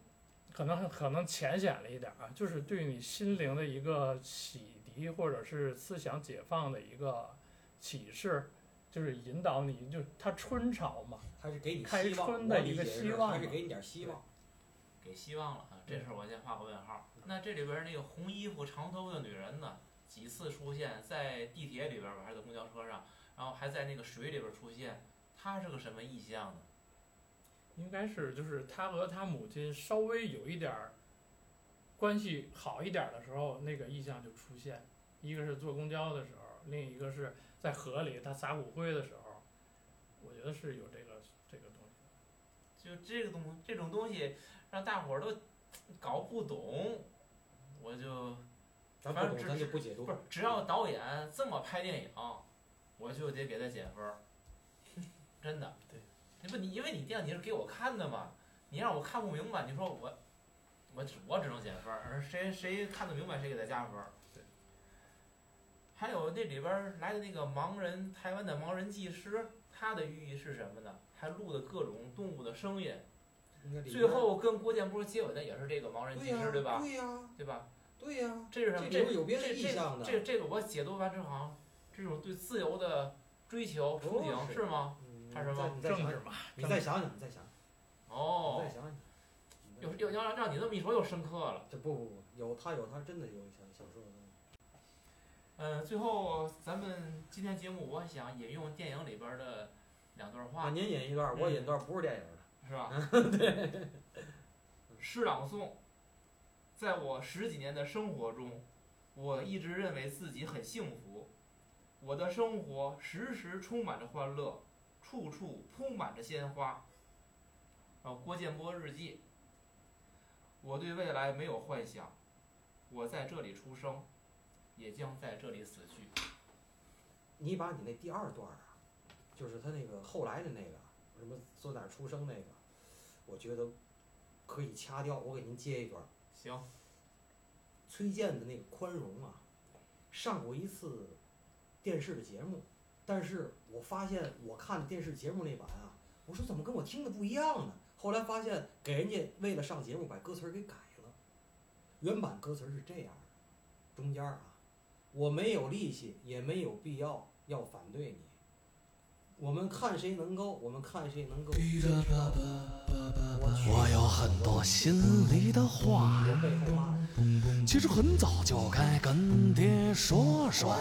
可能可能浅显了一点啊，就是对你心灵的一个洗涤，或者是思想解放的一个启示，就是引导你，就它春潮嘛。他是给你开希望，春的一个希望他是给你点希望，给希望了啊！这事儿我先画个问号。那这里边那个红衣服长头发的女人呢？几次出现在地铁里边吧，还是在公交车上？然后还在那个水里边出现，她是个什么意象呢？应该是就是他和他母亲稍微有一点儿关系好一点的时候，那个意象就出现。一个是坐公交的时候，另一个是在河里他撒骨灰的时候，我觉得是有这个这个东西。就这个东这种东西，让大伙儿都搞不懂，我就反正只是不解读。不是，只要导演这么拍电影，我就得给他减分儿。真的。对。你不你因为你电影你是给我看的嘛，你让我看不明白，你说我，我只我只能减分儿，而谁谁看得明白谁给他加分儿。对。还有那里边来的那个盲人，台湾的盲人技师，他的寓意是什么呢？还录的各种动物的声音，最后跟郭建波接吻的也是这个盲人技师，对吧？对呀，对吧？对呀，这是什么？这有别的意象的。这这个我解读完之后，好像这种对自由的追求憧憬是吗？还是什么政治嘛？你再想想，你再想。哦。再想想。又又要让让你这么一说，又深刻了。这不不不，有他有他真的有想想说的东西。嗯，最后咱们今天节目，我想引用电影里边的。两段话，您引一段，我引段，不是电影的，是吧？对。诗朗诵，在我十几年的生活中，我一直认为自己很幸福。我的生活时时充满着欢乐，处处铺满着鲜花。啊，郭建波日记。我对未来没有幻想，我在这里出生，也将在这里死去。你把你那第二段啊。就是他那个后来的那个什么坐哪儿出生那个，我觉得可以掐掉。我给您接一段。行。崔健的那个宽容啊，上过一次电视的节目，但是我发现我看的电视节目那版啊，我说怎么跟我听的不一样呢？后来发现给人家为了上节目把歌词给改了，原版歌词是这样的，中间啊，我没有力气，也没有必要要反对你。我们看谁能够，我们看谁能够。我有很多心里的话，其实很早就该跟爹说说，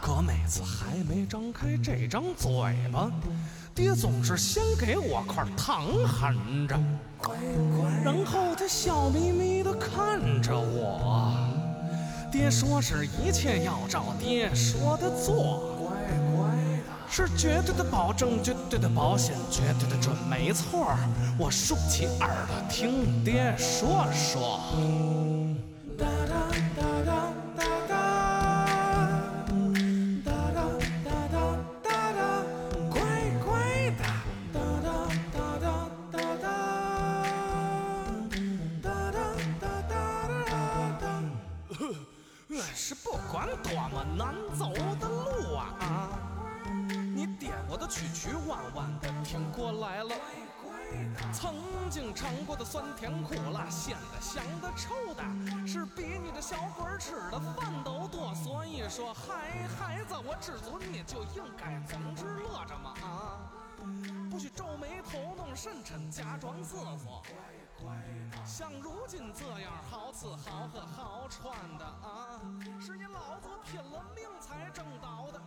可每次还没张开这张嘴巴，爹总是先给我块糖含着，然后他笑眯眯地看着我。爹说是一切要照爹说的做。是绝对的保证，绝对的保险，绝对的准，没错。我竖起耳朵听爹说说。曲曲弯弯的挺过来了。曾经尝过的酸甜苦辣，咸的、香的、臭的，是比你这小鬼吃的饭都多。所以说，嗨，孩子，我知足，你就应该总是乐着嘛啊！不许皱眉头，弄深沉，假装瑟瑟。像如今这样好吃好喝好穿的啊，是你老子拼了命才挣到的，